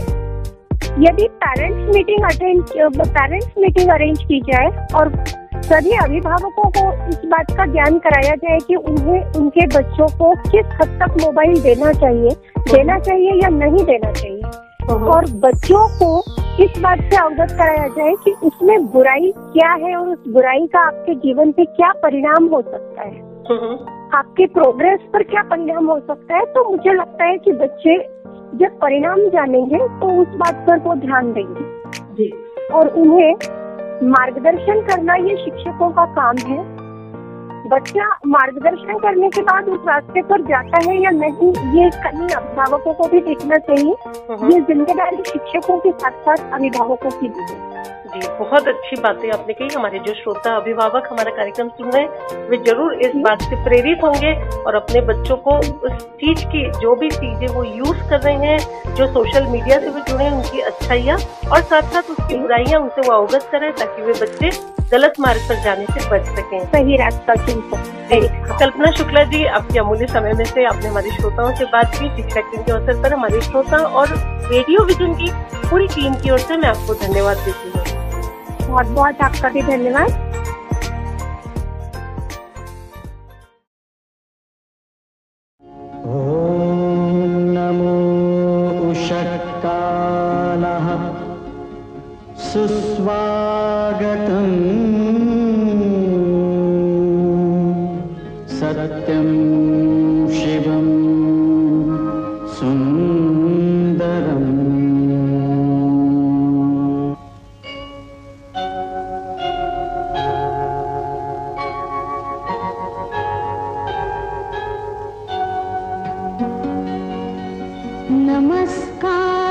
Speaker 9: यदि parents meeting attend parents meeting arrange की जाए और सभी अभिभावकों को इस बात का ज्ञान कराया जाए कि उन्हें उनके बच्चों को किस हद तक मोबाइल देना चाहिए देना चाहिए या नहीं देना चाहिए। और बच्चों को इस बात से अवगत कराया जाए कि उसमें बुराई क्या है और उस बुराई का आपके जीवन पे क्या परिणाम हो सकता है। आपके प्रोग्रेस पर क्या परिणाम हो सकता है? तो मुझे लगता है कि बच्चे जब परिणाम जानेंगे तो उस बात पर वो ध्यान देंगे। जी। और उन्हें मार्गदर्शन करना ये शिक्षकों का काम है। बच्चा मार्गदर्शन करने के बाद उस रास्ते पर जाता है या नहीं ये कहीं अभिभावकों को भी देखना चाहिए। ये ज़िम्मेदारी शिक्षकों के साथ साथ अभिभावकों की भी है।
Speaker 2: जी बहुत अच्छी बातें आपने कही। हमारे जो श्रोता अभिभावक हमारा कार्यक्रम सुन रहे हैं वे ज़रूर इस बात से प्रेरित होंगे और अपने बच्चों को उस चीज़ की जो भी चीज़ें वो यूज़ कर रहे हैं जो सोशल मीडिया से भी जुड़े हैं उनकी अच्छाइयाँ और साथ साथ उसकी बुराइयाँ उनसे वो अवगत करें ताकि वे बच्चे गलत मार्ग पर जाने से बच सकें।
Speaker 9: सही रास्ता चुन सकें।
Speaker 2: कल्पना शुक्ला जी आपके अमूल्य समय में से आपने हमारे श्रोताओं से बात की शिक्षक दिन के अवसर पर हमारे श्रोता और रेडियो विजन की पूरी टीम की ओर से मैं आपको धन्यवाद देती हूँ।
Speaker 9: बहुत बहुत आपका भी धन्यवाद।
Speaker 10: नमो उषत्कालः सुस्वागतम्
Speaker 5: नमस्कार।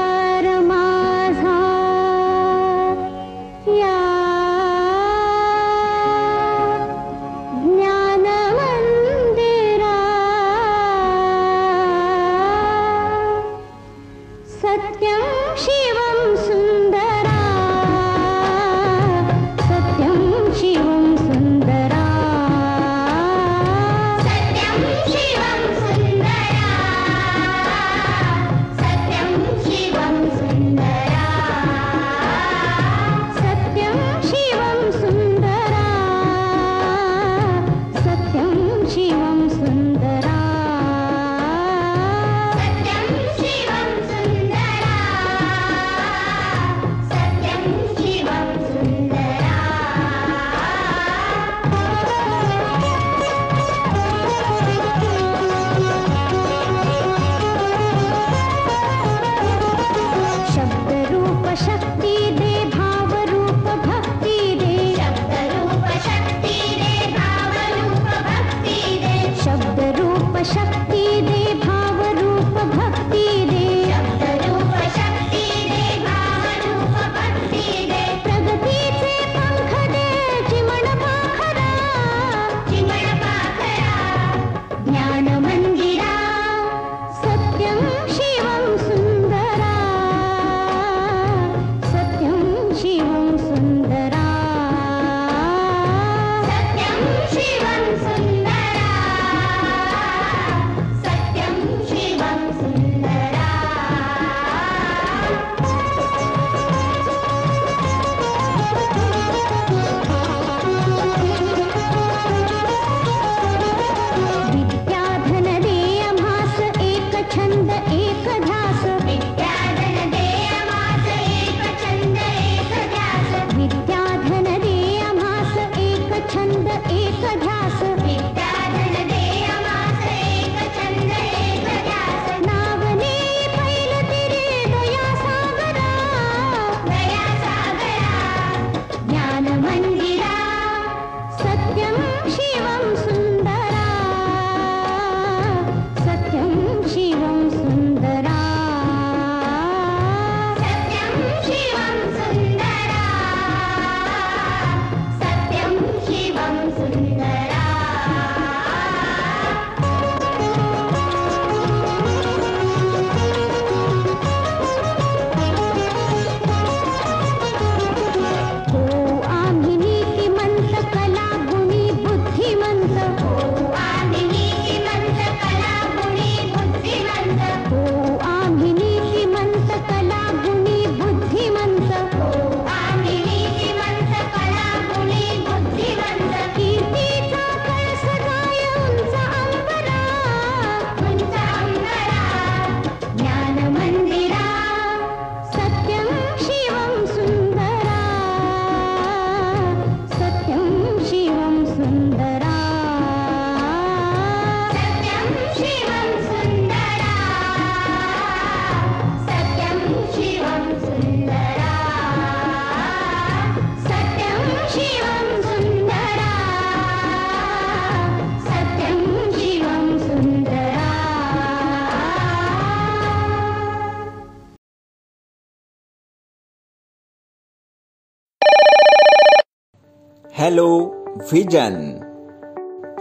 Speaker 1: विजन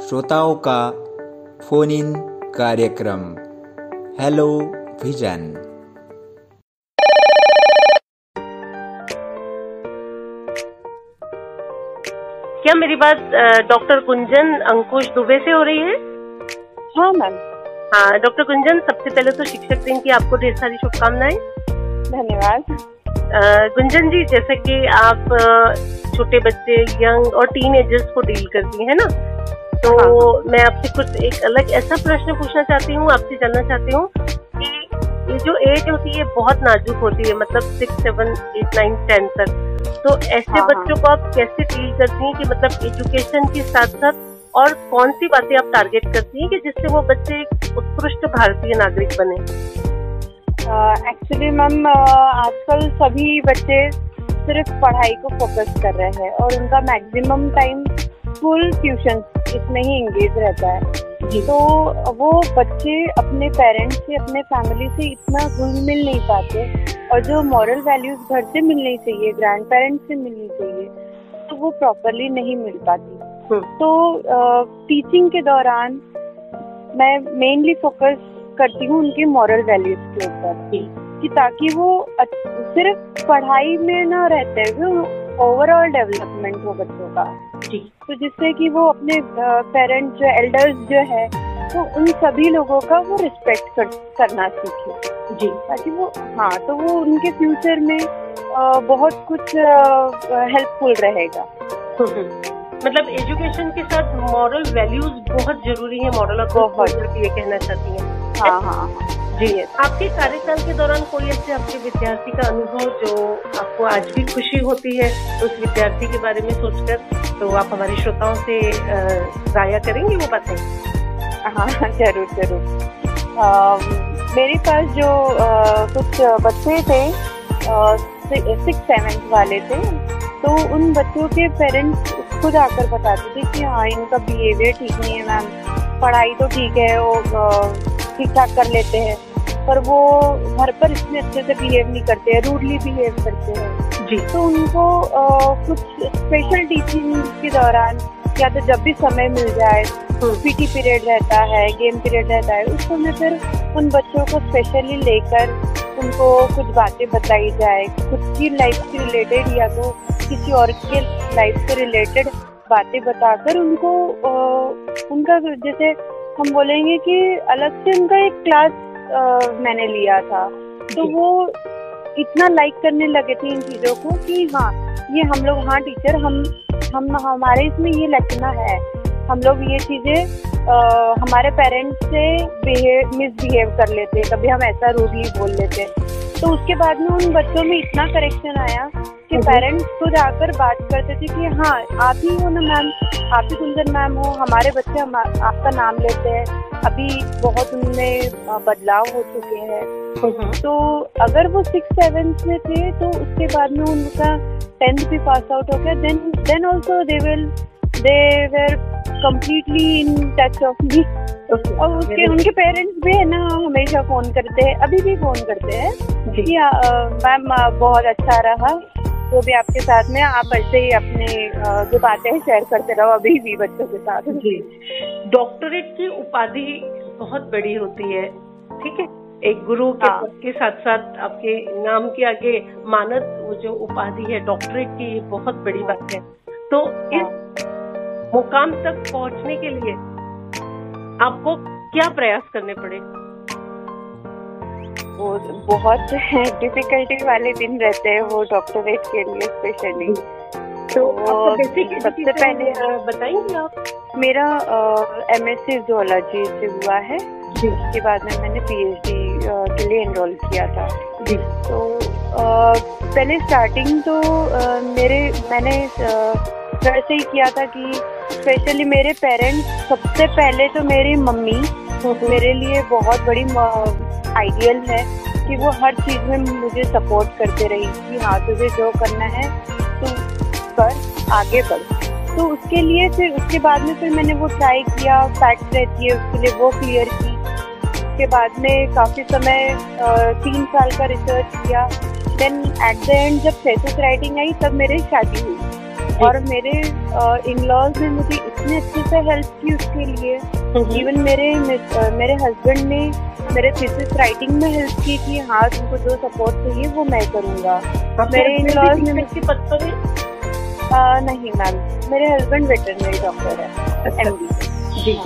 Speaker 1: श्रोताओं का फ़ोन इन कार्यक्रम हेलो विजन
Speaker 2: क्या मेरी बात डॉक्टर कुंजन अंकुश दुबे से हो रही है?
Speaker 11: हाँ मैम।
Speaker 2: हाँ डॉक्टर कुंजन सबसे पहले तो शिक्षक दिन की आपको ढेर सारी शुभकामनाएँ।
Speaker 11: धन्यवाद।
Speaker 2: गुंजन जी जैसे कि आप छोटे बच्चे यंग और टीन एजर्स को डील करती हैं ना तो हाँ। मैं आपसे कुछ एक अलग ऐसा प्रश्न पूछना चाहती हूँ आपसे जानना चाहती हूँ कि जो एज होती है बहुत नाजुक होती है मतलब six seven eight nine ten तक तो ऐसे
Speaker 11: हाँ, हाँ।
Speaker 2: बच्चों को आप कैसे डील करती हैं कि मतलब एजुकेशन के साथ साथ और कौन सी बातें आप टारगेट करती हैं कि जिससे वो बच्चे एक उत्कृष्ट भारतीय नागरिक बने
Speaker 11: एक्चुअली मैम आजकल सभी बच्चे सिर्फ़ पढ़ाई को फोकस कर रहे हैं और उनका मैक्सिमम टाइम स्कूल ट्यूशन इसमें ही इंगेज रहता है। तो वो बच्चे अपने पेरेंट्स से अपने फैमिली से इतना घुल मिल नहीं पाते और जो मॉरल वैल्यूज़ घर से मिलनी चाहिए ग्रैंड पेरेंट्स से मिलनी चाहिए तो वो प्रॉपरली नहीं मिल पाती। तो टीचिंग के दौरान मैं मेनली फोकस करती हूँ उनके मॉरल वैल्यूज़ के ऊपर कि ताकि वो सिर्फ़ पढ़ाई में ना रहते हुए ओवरऑल डेवलपमेंट हो बच्चों का। तो जिससे कि वो अपने पेरेंट्स जो एल्डर्स जो है तो उन सभी लोगों का वो रिस्पेक्ट कर, करना सीखे।
Speaker 2: जी।
Speaker 11: ताकि वो हाँ तो वो उनके फ्यूचर में अ, बहुत कुछ हेल्पफुल रहेगा।
Speaker 2: मतलब एजुकेशन के साथ मॉरल वैल्यूज़ बहुत ज़रूरी है मॉरल और ये कहना चाहती हैं।
Speaker 11: हाँ हाँ
Speaker 2: जी आपके कार्यकाल के दौरान कोई ऐसे आपके विद्यार्थी का अनुभव जो आपको आज भी खुशी होती है उस विद्यार्थी के बारे में सोचकर तो आप हमारे श्रोताओं से राया करेंगे वो बातें?
Speaker 11: हाँ ज़रूर ज़रूर। मेरे पास जो अ, कुछ बच्चे थे सिक्स सेवेंथ वाले थे तो उन बच्चों के पेरेंट्स खुद आकर बताते थे कि हाँ इनका बिहेवियर ठीक नहीं है मैम पढ़ाई तो ठीक है वो ठीक ठाक कर लेते हैं। पर वो घर पर इतने अच्छे से बिहेव नहीं करते हैं रूडली बिहेव करते हैं।
Speaker 2: जी।
Speaker 11: तो उनको आ, कुछ स्पेशल टीचिंग के दौरान या तो जब भी समय मिल जाए पीटी पीरियड रहता है गेम पीरियड रहता है उस समय फिर उन बच्चों को स्पेशली लेकर उनको कुछ बातें बताई जाए खुद की लाइफ से रिलेटेड या तो किसी और के लाइफ से रिलेटेड बातें बताकर उनको उनका जैसे हम बोलेंगे कि अलग से उनका एक क्लास मैंने लिया था। तो वो इतना लाइक करने लगे थे इन चीज़ों को कि हाँ ये हम लोग हाँ टीचर हम हम, हमारे इसमें ये लचना है। हम लोग ये चीज़ें हमारे पेरेंट्स से बिहेव मिसबिहेव कर लेते कभी हम ऐसा रूडली बोल लेते। तो उसके बाद में उन बच्चों में इतना करेक्शन आया कि पेरेंट्स खुद आकर बात करते थे कि हाँ आप ही हो ना मैम आप ही कुंजन मैम हो? हमारे बच्चे हम आपका नाम लेते हैं। अभी बहुत उनमें बदलाव हो चुके हैं। तो अगर वो सिक्स सेवेंथ में थे तो उसके बाद में उनका टेंथ भी पास आउट हो गया। Then then also they will they were completely in touch of me और उसके उनके पेरेंट्स भी है ना हमेशा फ़ोन करते हैं। अभी भी फ़ोन करते हैं कि मैम बहुत अच्छा रहा। तो भी आपके साथ में आप ऐसे ही अपने जो बातें हैं शेयर करते रहो अभी भी बच्चों के साथ।
Speaker 2: जी। डॉक्टरेट की उपाधि बहुत बड़ी होती है ठीक है? एक गुरु के
Speaker 11: हाँ।
Speaker 2: के साथ साथ आपके नाम के आगे मानद वो जो उपाधि है डॉक्टरेट की बहुत बड़ी बात है। तो इस मुकाम तक पहुँचने के लिए आपको क्या प्रयास करने पड़े?
Speaker 11: वो बहुत डिफिकल्टी वाले दिन रहते हैं वो डॉक्टरेट के लिए स्पेशली तो सबसे पहले
Speaker 2: बताएँगे आप।
Speaker 11: मेरा एम एस सी जोलॉजी से हुआ है। उसके बाद में मैंने पीएचडी के लिए एनरोल किया था।
Speaker 2: जी।
Speaker 11: तो अ, पहले स्टार्टिंग तो अ, मेरे मैंने घर से ही किया था कि स्पेशली मेरे पेरेंट्स सबसे पहले तो मेरी मम्मी मेरे लिए बहुत बड़ी आइडियल है कि वो हर चीज़ में मुझे सपोर्ट करते रही, कि हाँ तुझे जो करना है, तू कर, आगे बढ़। तो उसके लिए फिर, उसके बाद में फिर मैंने वो ट्राई किया फैक्ट रहती है, उसके लिए वो क्लियर की। उसके बाद में काफ़ी समय तीन साल का रिसर्च किया। देन एट द एंड जब थेसिस राइटिंग आई, तब मेरी शादी हुई। और मेरे इन लॉज ने मुझे इतने अच्छे से हेल्प की उसके लिए। इवन मेरे मेरे हस्बैंड ने मेरे थीसिस राइटिंग में हेल्प की कि हाँ तुमको जो सपोर्ट चाहिए वो मैं करूँगा। मेरे इन लॉज ने मुझे
Speaker 2: पद पर है?
Speaker 11: नहीं मैम मेरे हस्बैंड वेटरनरी डॉक्टर है एम
Speaker 2: जी।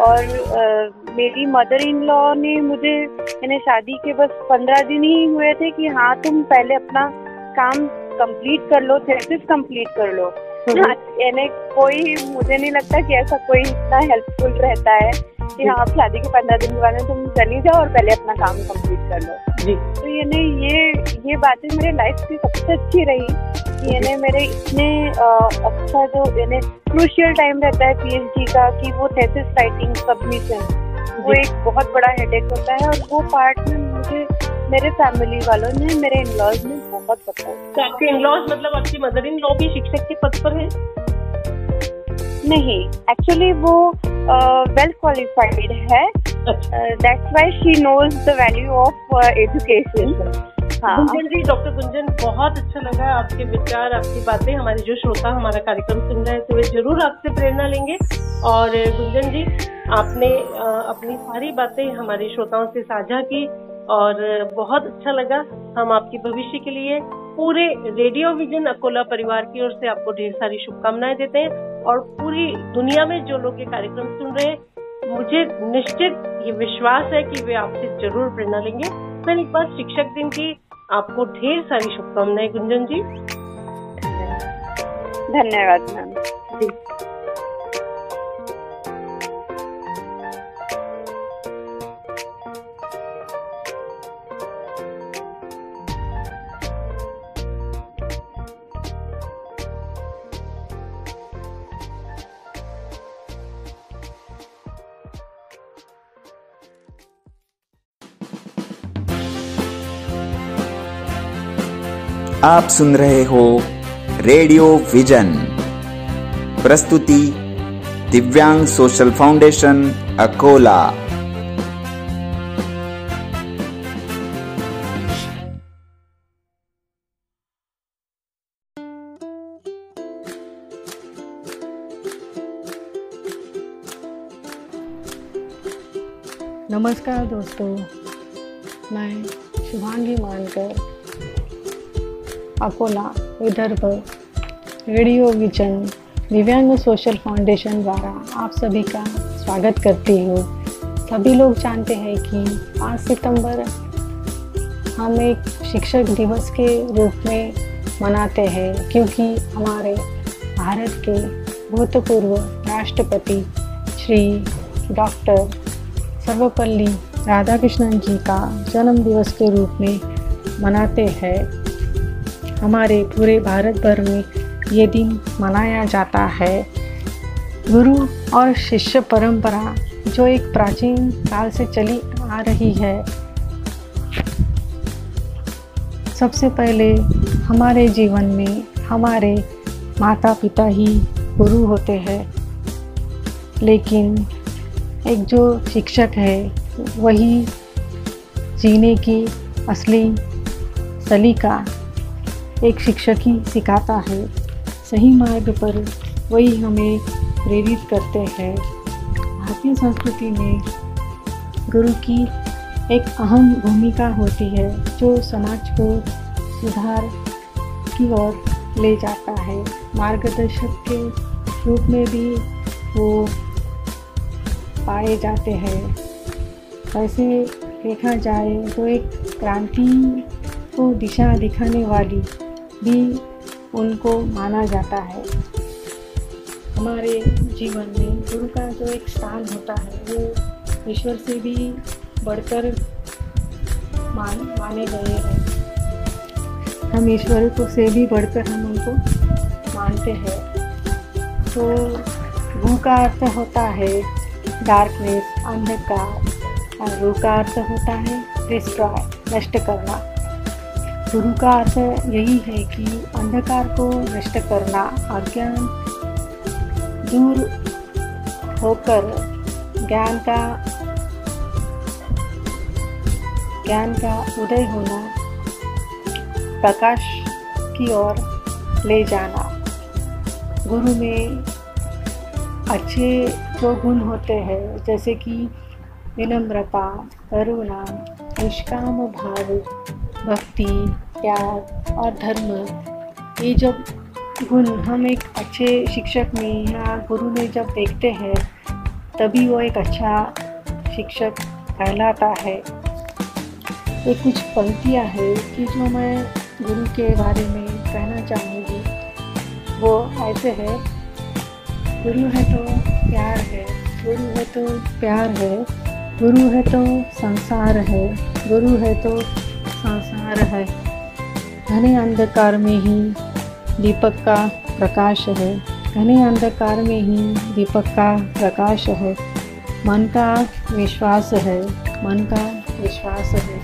Speaker 11: और अ, मेरी मदर इन लॉ ने मुझे मैंने शादी के बस पंद्रह दिन ही हुए थे कि हाँ तुम पहले अपना काम कंप्लीट कर लो थेसिस कंप्लीट कर लो। हाँ, यानी कोई मुझे नहीं लगता कि ऐसा कोई इतना हेल्पफुल रहता है कि हाँ आप शादी के पंद्रह दिन के बाद में तुम चली जाओ और पहले अपना काम कंप्लीट कर लो।
Speaker 2: जी।
Speaker 11: तो यानी ये ये बातें मेरे लाइफ की सबसे अच्छी रही कि यानी मेरे इतने अच्छा जो यानी क्रूशियल टाइम रहता है पीएचडी का कि वो थेसिस राइटिंग सबमिशन वो एक बहुत बड़ा हेडेक होता है और वो पार्ट में मुझे मेरे फैमिली वालों ने मेरे इन लॉज ने बहुत सपोर्ट
Speaker 2: तो आपके इन लॉज मतलब आपकी मदर इन लॉ भी शिक्षक के पद पर है?
Speaker 11: नहीं एक्चुअली वो वेल क्वालिफाइड है। That's why she knows the value of education हाँ।
Speaker 2: गुंजन जी, डॉक्टर गुंजन, बहुत अच्छा लगा आपके विचार, आपकी बातें, हमारे जो श्रोता हमारा कार्यक्रम सुन रहे हैं तो वे ज़रूर आपसे प्रेरणा लेंगे। और गुंजन जी, आपने अपनी सारी बातें हमारे श्रोताओं से साझा की, और बहुत अच्छा लगा हम आपके भविष्य के लिए पूरे रेडियो विजन अकोला परिवार की ओर से आपको ढेर सारी शुभकामनाएँ देते हैं, और पूरी दुनिया में जो लोग ये कार्यक्रम सुन रहे हैं, मुझे निश्चित ये विश्वास है कि वे आपसे ज़रूर प्रेरणा लेंगे। फिर एक बार शिक्षक दिन की आपको ढेर सारी शुभकामनाएँ गुंजन जी।
Speaker 11: धन्यवाद मैम
Speaker 2: जी।
Speaker 1: आप सुन रहे हो रेडियो विजन। प्रस्तुति दिव्यांग सोशल फाउंडेशन, अकोला।
Speaker 12: नमस्कार दोस्तों, मैं Shubhangi Mankar Akola, Vidarbha, Radio Vision, Divyang Social Foundation द्वारा आप सभी का स्वागत करती हूँ। सभी लोग जानते हैं कि 5 सितंबर हम एक शिक्षक दिवस के रूप में मनाते हैं क्योंकि हमारे भारत के भूतपूर्व राष्ट्रपति श्री डॉक्टर सर्वपल्ली राधाकृष्णन जी का जन्म दिवस के रूप में मनाते हैं। हमारे पूरे भारत भर में ये दिन मनाया जाता है। गुरु और शिष्य परंपरा जो एक प्राचीन काल से चली आ रही है। सबसे पहले हमारे जीवन में हमारे माता पिता ही गुरु होते हैं। लेकिन एक जो शिक्षक है, वही जीने की असली सलीका एक शिक्षक ही सिखाता है। सही मार्ग पर वही हमें प्रेरित करते हैं। भारतीय संस्कृति में गुरु की एक अहम भूमिका होती है, जो समाज को सुधार की ओर ले जाता है। मार्गदर्शक के रूप में भी वो पाए जाते हैं। वैसे देखा जाए तो एक क्रांति को दिशा दिखाने वाली भी उनको माना जाता है। हमारे जीवन में गुरु का जो एक स्थान होता है, वो ईश्वर से भी बढ़कर मान, माने गए हैं। हम ईश्वर को से भी बढ़कर हम उनको मानते हैं। तो भू का अर्थ होता है डार्कनेस अंधकार, और रू का अर्थ होता है डिस्ट्रॉय नष्ट करना। गुरु का अर्थ यही है कि अंधकार को नष्ट करना अज्ञान दूर होकर ज्ञान का ज्ञान का उदय होना, प्रकाश की ओर ले जाना। गुरु में अच्छे जो गुण होते हैं, जैसे कि विनम्रता, करुणा, निष्काम भाव, भक्ति प्यार और धर्म, ये जब गुण हम एक अच्छे शिक्षक में या गुरु में जब देखते हैं, तभी वो एक अच्छा शिक्षक कहलाता है। ये कुछ पंक्तियाँ हैं कि जो मैं गुरु के बारे में कहना चाहूँगी। वो ऐसे है, गुरु है तो प्यार है, गुरु है तो प्यार है, गुरु है तो संसार है, गुरु है तो संसार है। घने अंधकार में ही दीपक का प्रकाश है। घने अंधकार में ही दीपक का प्रकाश है। मन का विश्वास है। मन का विश्वास है।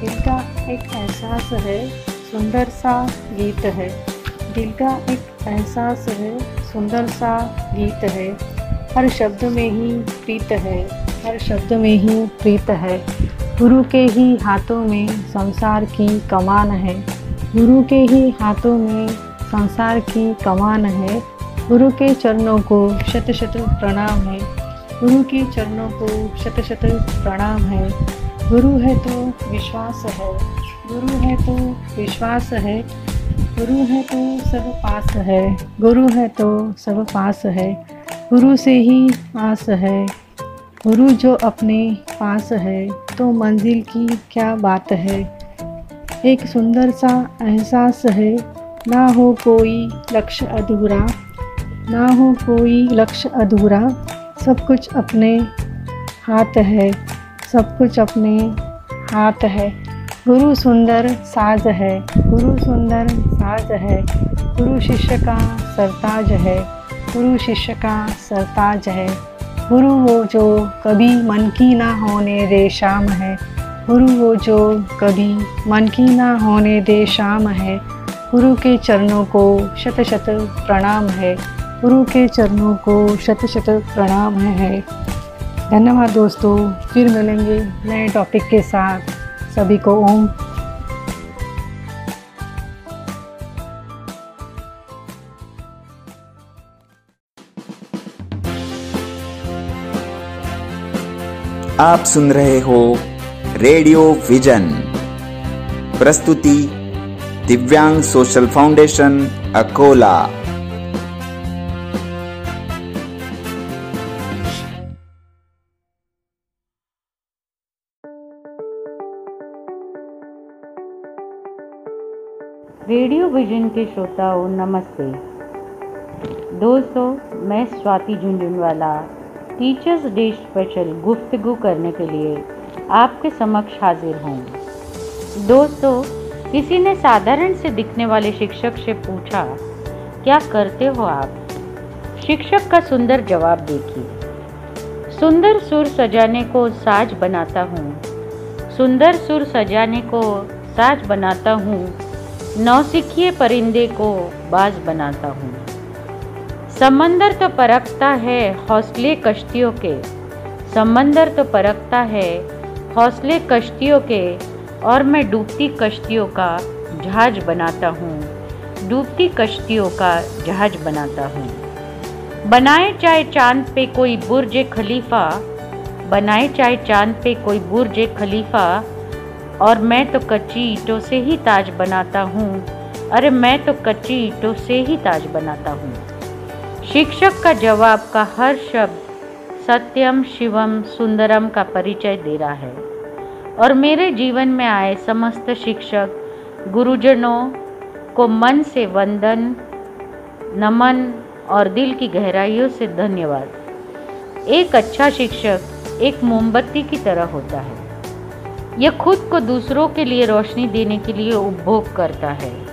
Speaker 12: दिल का एक एहसास है, सुंदर सा गीत है। दिल का एक एहसास है, सुंदर सा गीत है। हर शब्द में ही प्रीत है। हर शब्द में ही प्रीत है। गुरु के ही हाथों में संसार की कमान है। गुरु के ही हाथों में संसार की कमान है। गुरु के चरणों को शत शत प्रणाम है। गुरु के चरणों को शत शत प्रणाम है। गुरु है तो विश्वास है। गुरु है तो विश्वास है। गुरु है तो सब पास है। गुरु है तो सब पास है। गुरु से ही आस है। गुरु जो अपने पास है तो मंजिल की क्या बात है? एक सुंदर सा एहसास है, ना हो कोई लक्ष्य अधूरा, ना हो कोई लक्ष्य अधूरा, सब कुछ अपने हाथ है, सब कुछ अपने हाथ है। गुरु सुंदर साज है, गुरु सुंदर साज है, गुरु शिष्य का सरताज है, गुरु शिष्य का सरताज है। गुरु वो जो कभी मन की ना होने दे शाम है। गुरु वो जो कभी मन की ना होने दे शाम है, गुरु के चरणों को शत शत प्रणाम है, गुरु के चरणों को शत शत प्रणाम है। धन्यवाद दोस्तों, फिर मिलेंगे नए टॉपिक के साथ। सभी को ओम।
Speaker 1: आप सुन रहे हो रेडियो विजन। प्रस्तुति, Divyang Social Foundation, Akola.
Speaker 13: Radio Vision के श्रोताओं, नमस्ते। दोस्तों, मैं Swati Jhunjhunwala, teachers day special गुफ्तगू करने के लिए आपके समक्ष हाजिर हूँ दोस्तों, किसी ने साधारण से दिखने वाले शिक्षक से पूछा, क्या करते हो आप? शिक्षक का सुंदर जवाब देखिए। सुंदर सुर सजाने को साज बनाता हूँ। सुंदर सुर सजाने को साज बनाता हूँ। नौसिखिए परिंदे को बाज बनाता हूँ। समंदर तो परखता है हौसले कश्तियों के। समंदर तो परखता है हौसले कश्तियों के और मैं डूबती कश्तियों का जहाज़ बनाता हूँ। डूबती कश्तियों का जहाज़ बनाता हूँ। बनाए चाहे चाँद पे कोई बुर्ज खलीफा, बनाए चाहे चाँद पे कोई बुर्ज खलीफा, और मैं तो कच्ची ईंटों से ही ताज बनाता हूँ। अरे मैं तो कच्ची ईंटों से ही ताज बनाता हूँ। शिक्षक का जवाब का हर शब्द सत्यम शिवम सुंदरम का परिचय दे रहा है। और मेरे जीवन में आए समस्त शिक्षक, गुरुजनों को मन से वंदन, नमन और दिल की गहराइयों से धन्यवाद। एक अच्छा शिक्षक एक मोमबत्ती की तरह होता है। यह खुद को दूसरों के लिए रोशनी देने के लिए उपभोग करता है।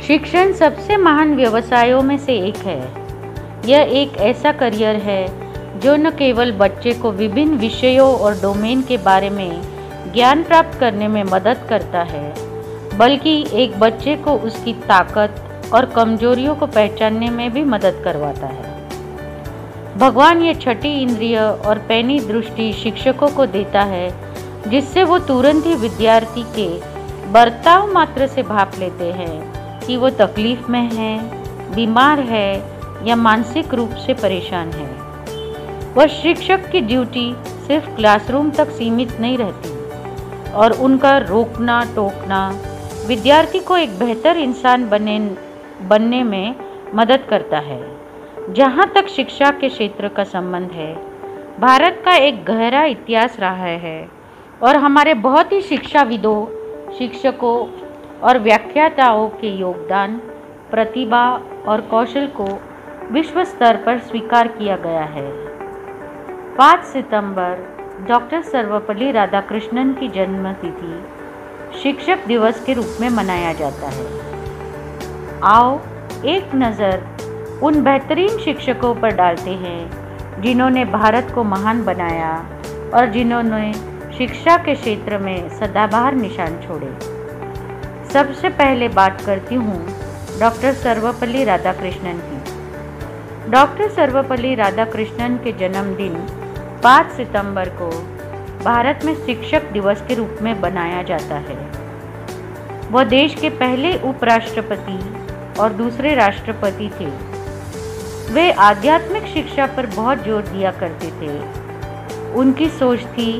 Speaker 13: शिक्षण सबसे महान व्यवसायों में से एक है। यह एक ऐसा करियर है जो न केवल बच्चे को विभिन्न विषयों और डोमेन के बारे में ज्ञान प्राप्त करने में मदद करता है, बल्कि एक बच्चे को उसकी ताकत और कमजोरियों को पहचानने में भी मदद करवाता है। भगवान ये छठी इंद्रिय और पैनी दृष्टि शिक्षकों को देता है, जिससे वो तुरंत ही विद्यार्थी के बर्ताव मात्र से भाप लेते हैं कि वो तकलीफ़ में है, बीमार है या मानसिक रूप से परेशान है। वह शिक्षक की ड्यूटी सिर्फ़ क्लासरूम तक सीमित नहीं रहती और उनका रोकना, टोकना विद्यार्थी को एक बेहतर इंसान बने, बनने में मदद करता है। जहाँ तक शिक्षा के क्षेत्र का संबंध है, भारत का एक गहरा इतिहास रहा है और हमारे बहुत ही शिक्षाविदों, शिक्षकों और व्याख्याताओं के योगदान, प्रतिभा और कौशल को विश्व स्तर पर स्वीकार किया गया है। 5 सितंबर, डॉक्टर सर्वपल्ली राधाकृष्णन की जन्म तिथि शिक्षक दिवस के रूप में मनाया जाता है। आओ, एक नज़र उन बेहतरीन शिक्षकों पर डालते हैं, जिन्होंने भारत को महान बनाया और जिन्होंने शिक्षा के क्षेत्र में सदाबहार निशान छोड़े। सबसे पहले बात करती हूँ डॉक्टर सर्वपल्ली राधाकृष्णन की। डॉक्टर सर्वपल्ली राधाकृष्णन के जन्मदिन 5 सितंबर को भारत में शिक्षक दिवस के रूप में बनाया जाता है। वह देश के पहले उपराष्ट्रपति और दूसरे राष्ट्रपति थे। वे आध्यात्मिक शिक्षा पर बहुत ज़ोर दिया करते थे। उनकी सोच थी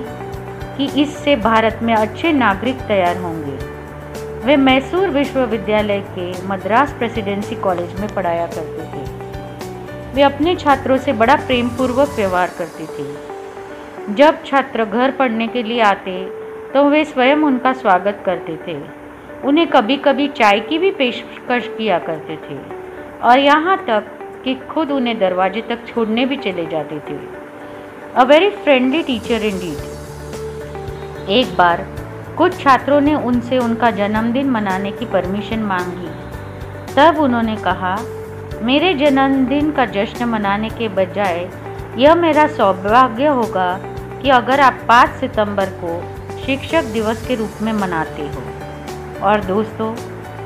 Speaker 13: कि इससे भारत में अच्छे नागरिक तैयार होंगे। वे मैसूर विश्वविद्यालय के मद्रास प्रेसिडेंसी कॉलेज में पढ़ाया करते थे। वे अपने छात्रों से बड़ा प्रेम पूर्वक व्यवहार करते थे। जब छात्र घर पढ़ने के लिए आते तो वे स्वयं उनका स्वागत करते थे। उन्हें कभी कभी चाय की भी पेशकश किया करते थे और यहाँ तक कि खुद उन्हें दरवाजे तक छोड़ने भी चले जाते थे। A very friendly teacher in एक बार, कुछ छात्रों ने उनसे उनका जन्मदिन मनाने की परमिशन मांगी। तब उन्होंने कहा मेरे जन्मदिन का जश्न मनाने के बजाय, यह मेरा सौभाग्य होगा कि अगर आप 5 सितंबर को शिक्षक दिवस के रूप में मनाते हो। और दोस्तों,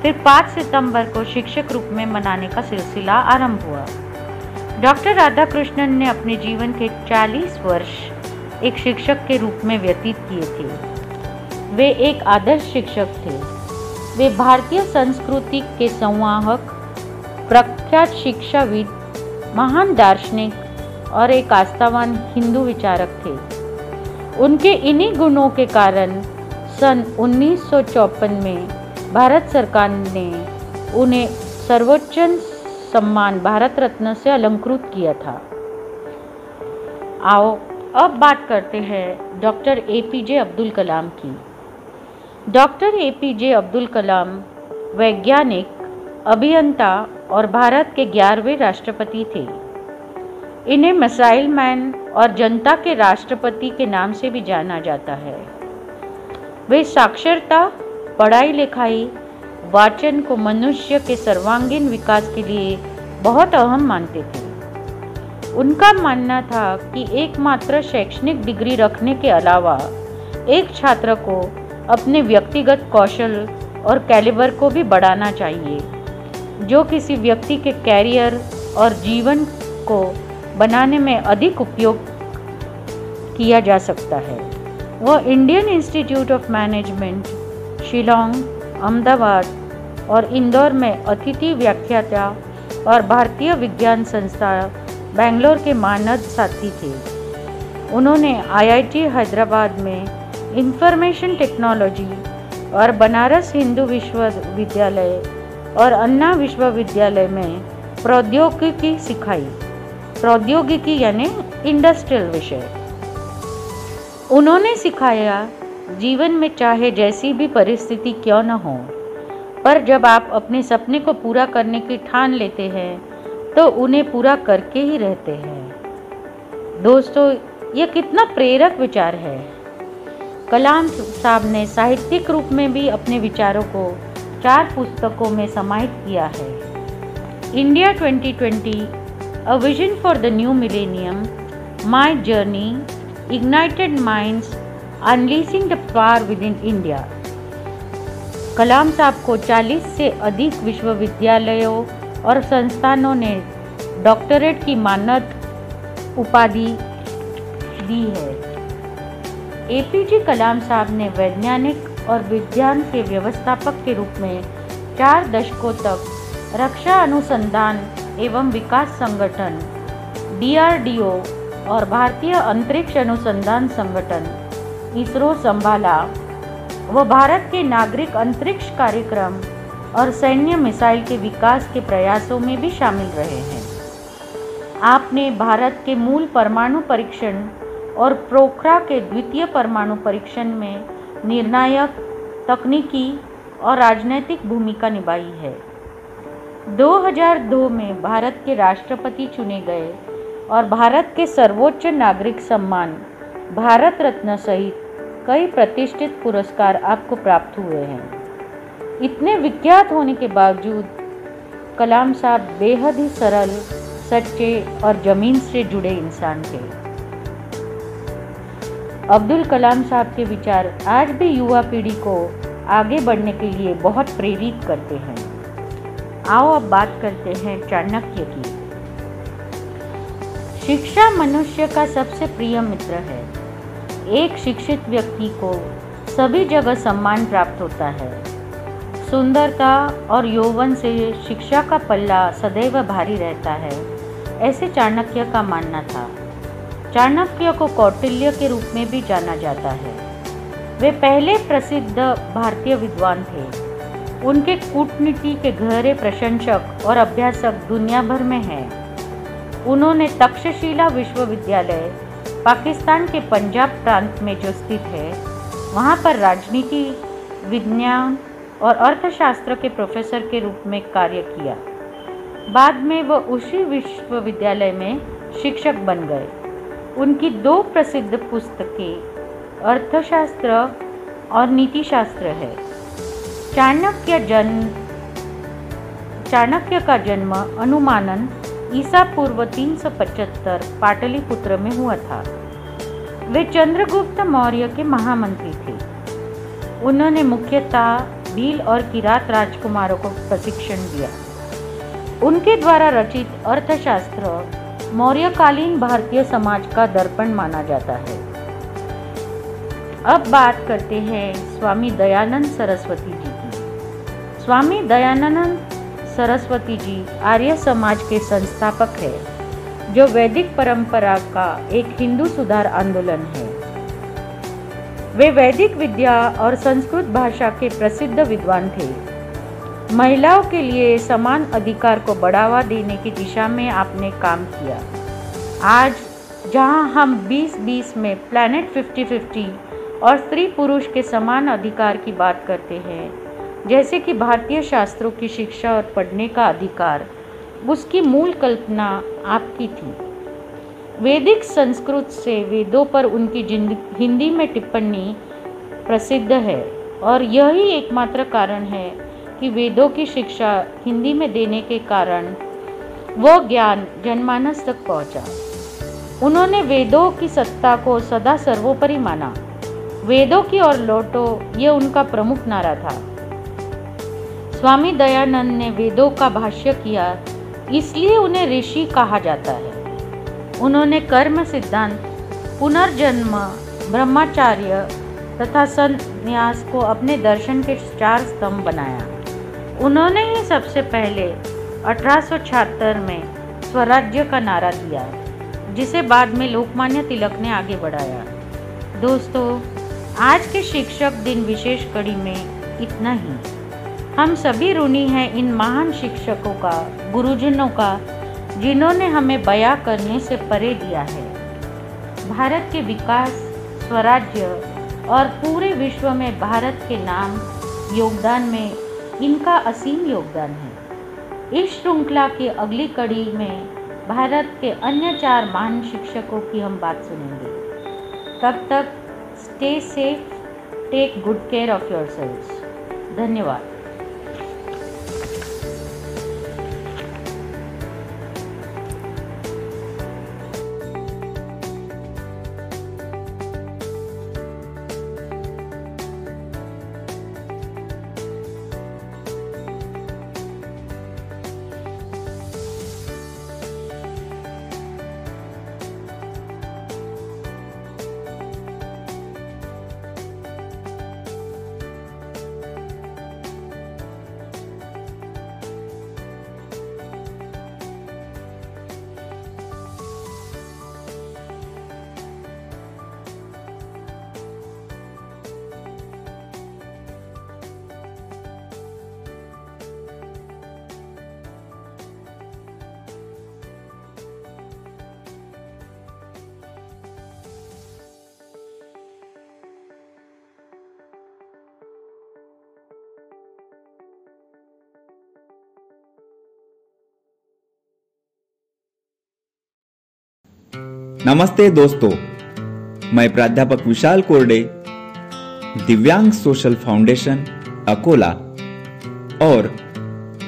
Speaker 13: फिर 5 सितंबर को शिक्षक रूप में मनाने का सिलसिला आरंभ हुआ। डॉक्टर राधाकृष्णन ने अपने जीवन के 40 वर्ष एक शिक्षक के रूप में व्यतीत किए थे। वे एक आदर्श शिक्षक थे। वे भारतीय संस्कृति के संवाहक प्रख्यात शिक्षाविद, महान दार्शनिक और एक आस्थावान हिंदू विचारक थे। उनके इन्हीं गुणों के कारण सन उन्नीस में भारत सरकार ने उन्हें सर्वोच्च सम्मान भारत रत्न से अलंकृत किया था। आओ, अब बात करते हैं doctor A P J Abdul Kalam की। Doctor A P J Abdul Kalam वैज्ञानिक, अभियंता और भारत के ग्यारहवें राष्ट्रपति थे। इन्हें मिसाइल मैन और जनता के राष्ट्रपति के नाम से भी जाना जाता है। वे साक्षरता पढ़ाई लिखाई वाचन को मनुष्य के सर्वांगीण विकास के लिए बहुत अहम मानते थे। उनका मानना था कि एकमात्र शैक्षणिक डिग्री रखने के अलावा एक छात्र को अपने व्यक्तिगत कौशल और कैलिबर को भी बढ़ाना चाहिए। जो किसी व्यक्ति के कैरियर और जीवन को बनाने में अधिक उपयोग किया जा सकता है। वह Indian Institute of Management, Shillong, Ahmedabad और इंदौर में अतिथि व्याख्याता और भारतीय विज्ञान संस्था बेंगलोर के मानद साथी थे। उन्होंने आईआईटी हैदराबाद में इंफॉर्मेशन टेक्नोलॉजी और बनारस हिंदू विश्वविद्यालय और अन्ना विश्वविद्यालय में प्रौद्योगिकी सिखाई। प्रौद्योगिकी यानी इंडस्ट्रियल विषय। उन्होंने सिखाया, जीवन में चाहे जैसी भी परिस्थिति क्यों न हो, पर जब आप अपने सपने को पूरा करने की ठान लेते हैं तो उन्हें पूरा करके ही रहते हैं। दोस्तों, ये कितना प्रेरक विचार है। कलाम साहब ने साहित्यिक रूप में भी अपने विचारों को चार पुस्तकों में समाहित किया है। India 2020 a vision for the new millennium my journey ignited minds unleashing the power within India Kalam sahab को 40 से अधिक विश्वविद्यालयों और संस्थानों ने डॉक्टरेट की मानद उपाधि दी है। एपीजे कलाम साहब ने वैज्ञानिक और विज्ञान के व्यवस्थापक के रूप में चार दशकों तक रक्षा अनुसंधान एवं विकास संगठन, डीआरडीओ और भारतीय अंतरिक्ष अनुसंधान संगठन, इसरो संभाला। वह भारत के नागरिक अंतरिक्ष कार्यक्रम और सैन्य मिसाइल के विकास के प्रयासों में भी शामिल रहे हैं। आपने भारत के मूल परमाणु परीक्षण और प्रोखरा के द्वितीय परमाणु परीक्षण में निर्णायक, तकनीकी और राजनैतिक भूमिका निभाई है। 2002 में भारत के राष्ट्रपति चुने गए और भारत के सर्वोच्च नागरिक सम्मान भारत रत्न सहित कई प्रतिष्ठित पुरस्कार आपको प्राप्त हुए हैं। इतने विख्यात होने के बावजूद कलाम साहब बेहद ही सरल, सच्चे और ज़मीन से जुड़े इंसान थे। अब्दुल कलाम साहब के विचार आज भी युवा पीढ़ी को आगे बढ़ने के लिए बहुत प्रेरित करते हैं। आओ अब बात करते हैं चाणक्य की। शिक्षा मनुष्य का सबसे प्रिय मित्र है। एक शिक्षित व्यक्ति को सभी जगह सम्मान प्राप्त होता है। सुंदरता और यौवन से शिक्षा का पल्ला सदैव भारी रहता है, ऐसे चाणक्य का मानना था। चाणक्य को कौटिल्य के रूप में भी जाना जाता है। वे पहले प्रसिद्ध भारतीय विद्वान थे। उनके कूटनीति के गहरे प्रशंसक और अभ्यासक दुनिया भर में हैं। उन्होंने तक्षशिला विश्वविद्यालय, पाकिस्तान के पंजाब प्रांत में जो स्थित है, वहाँ पर राजनीति, विज्ञान और अर्थशास्त्र के प्रोफेसर के रूप में कार्य किया। बाद में वह उसी विश्वविद्यालय में शिक्षक बन गए। उनकी दो प्रसिद्ध पुस्तकें अर्थशास्त्र और नीतिशास्त्र है। चाणक्य जन्म चाणक्य का जन्म अनुमानन ईसा पूर्व 375 पाटलिपुत्र में हुआ था। वे चंद्रगुप्त मौर्य के महामंत्री थे। उन्होंने मुख्यतः भील और किरात राजकुमारों को प्रशिक्षण दिया। उनके द्वारा रचित अर्थशास्त्र मौर्यकालीन भारतीय समाज का दर्पण माना जाता है। अब बात करते हैं स्वामी दयानंद सरस्वती जी की। स्वामी दयानंद सरस्वती जी आर्य समाज के संस्थापक है, जो वैदिक परंपरा का एक हिंदू सुधार आंदोलन है। वे वैदिक विद्या और संस्कृत भाषा के प्रसिद्ध विद्वान थे। महिलाओं के लिए समान अधिकार को बढ़ावा देने की दिशा में आपने काम किया। आज, जहाँ हम 2020 में प्लैनेट 50-50 और स्त्री पुरुष के समान अधिकार की बात करते हैं, जैसे कि भारतीय शास्त्रों की शिक्षा और पढ़ने का अधिकार, उसकी मूल कल्पना आपकी थी। वैदिक संस्कृत से वेदों पर उनकी हिंदी में टिप्पणी प्रसिद्ध है और यही एकमात्र कारण है कि वेदों की शिक्षा हिंदी में देने के कारण वो ज्ञान जनमानस तक पहुँचा। उन्होंने वेदों की सत्ता को सदा सर्वोपरि माना। वेदों की ओर लौटो यह उनका प्रमुख नारा था। स्वामी दयानंद ने वेदों का भाष्य किया, इसलिए उन्हें ऋषि कहा जाता है। उन्होंने कर्म सिद्धांत, पुनर्जन्म, ब्रह्मचार्य तथा संन्यास को अपने दर्शन के चार स्तंभ बनाया। उन्होंने ही सबसे पहले अठारह में स्वराज्य का नारा दिया, जिसे बाद में लोकमान्य तिलक ने आगे बढ़ाया। दोस्तों, आज के शिक्षक दिन विशेष कड़ी में इतना ही। हम सभी ऋणी हैं इन महान शिक्षकों का, गुरुजनों का, जिन्होंने हमें बया करने से परे दिया है। भारत के विकास, स्वराज्य और पूरे विश्व में भारत के नाम योगदान में इनका असीम योगदान है। इस श्रृंखला की अगली कड़ी में भारत के अन्य चार महान शिक्षकों की हम बात सुनेंगे। तब तक stay safe take good care of your selves धन्यवाद।
Speaker 1: नमस्ते दोस्तों, मैं प्राध्यापक विशाल कोरडे, दिव्यांग सोशल फाउंडेशन, अकोला, और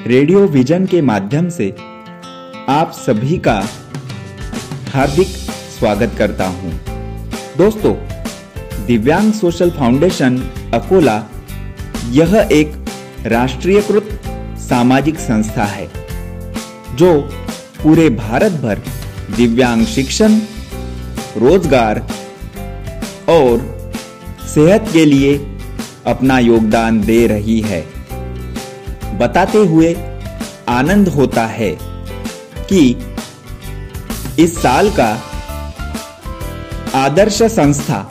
Speaker 1: रेडियो विजन के माध्यम से आप सभी का हार्दिक स्वागत करता हूँ। दोस्तों, दिव्यांग सोशल फाउंडेशन, अकोला, यह एक राष्ट्रीयकृत सामाजिक संस्था है, जो पूरे भारत भर दिव्यांग शिक्षण रोज़गार और सेहत के लिए अपना योगदान दे रही है। बताते हुए आनंद होता है कि इस साल का आदर्श संस्था,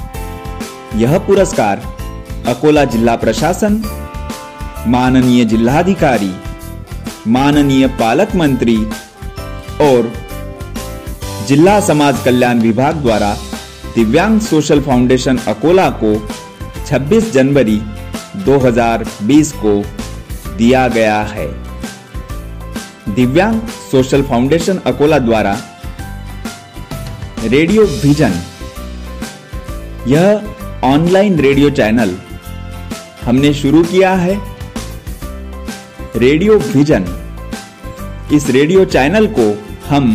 Speaker 1: यह पुरस्कार अकोला जिला प्रशासन, माननीय जिलाधिकारी, माननीय पालक मंत्री और जिला समाज कल्याण विभाग द्वारा दिव्यांग सोशल फाउंडेशन अकोला को 26 जनवरी 2020 को दिया गया है। दिव्यांग सोशल फाउंडेशन अकोला द्वारा रेडियो विजन, यह ऑनलाइन रेडियो चैनल हमने शुरू किया है। रेडियो विजन, इस रेडियो चैनल को हम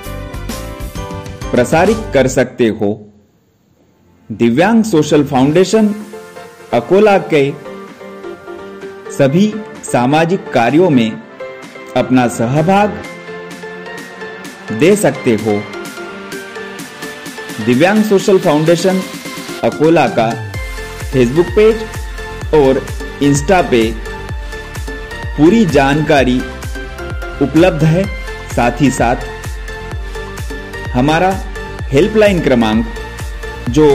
Speaker 1: प्रसारित कर सकते हो। दिव्यांग सोशल फाउंडेशन, अकोला के सभी सामाजिक कार्यों में अपना सहभाग दे सकते हो। दिव्यांग सोशल फाउंडेशन, अकोला का फेसबुक पेज और इंस्टा पे पूरी जानकारी उपलब्ध है। साथ ही साथ हमारा हेल्पलाइन क्रमांक जो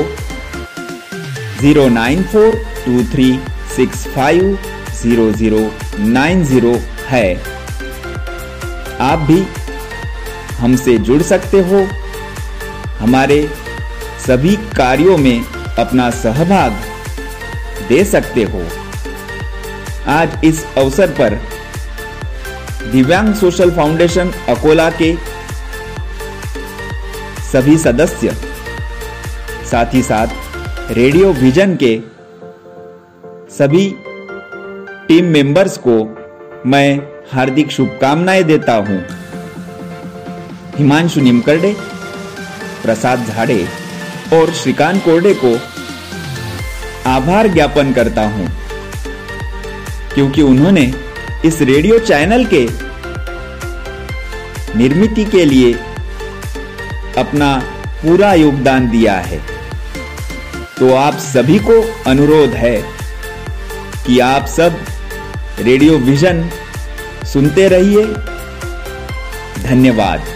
Speaker 1: zero nine four two three six five zero zero nine zero है। आप भी हमसे जुड़ सकते हो। हमारे सभी कार्यों में अपना सहभाग दे सकते हो। आज इस अवसर पर दिव्यांग सोशल फाउंडेशन अकोला के सभी सदस्य, साथ ही साथ रेडियो विजन के सभी टीम मेंबर्स को मैं हार्दिक शुभकामनाएँ देता हूँ। हिमांशु निमकरडे, प्रसाद झाड़े और श्रीकांत कोरडे को आभार ज्ञापन करता हूँ, क्योंकि उन्होंने इस रेडियो चैनल के निर्मिति के लिए अपना पूरा योगदान दिया है। तो आप सभी को अनुरोध है कि आप सब रेडियो विजन सुनते रहिए। धन्यवाद।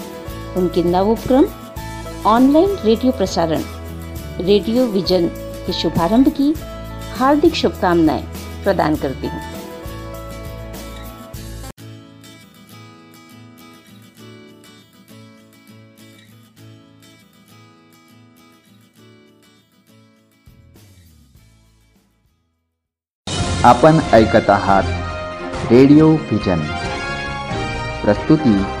Speaker 14: उनके नवोपक्रम ऑनलाइन रेडियो प्रसारण, रेडियो विजन के शुभारंभ की हार्दिक शुभकामनाएँ प्रदान करती हूँ।
Speaker 15: आपण ऐकत आहात रेडिओ व्हिजन प्रस्तुती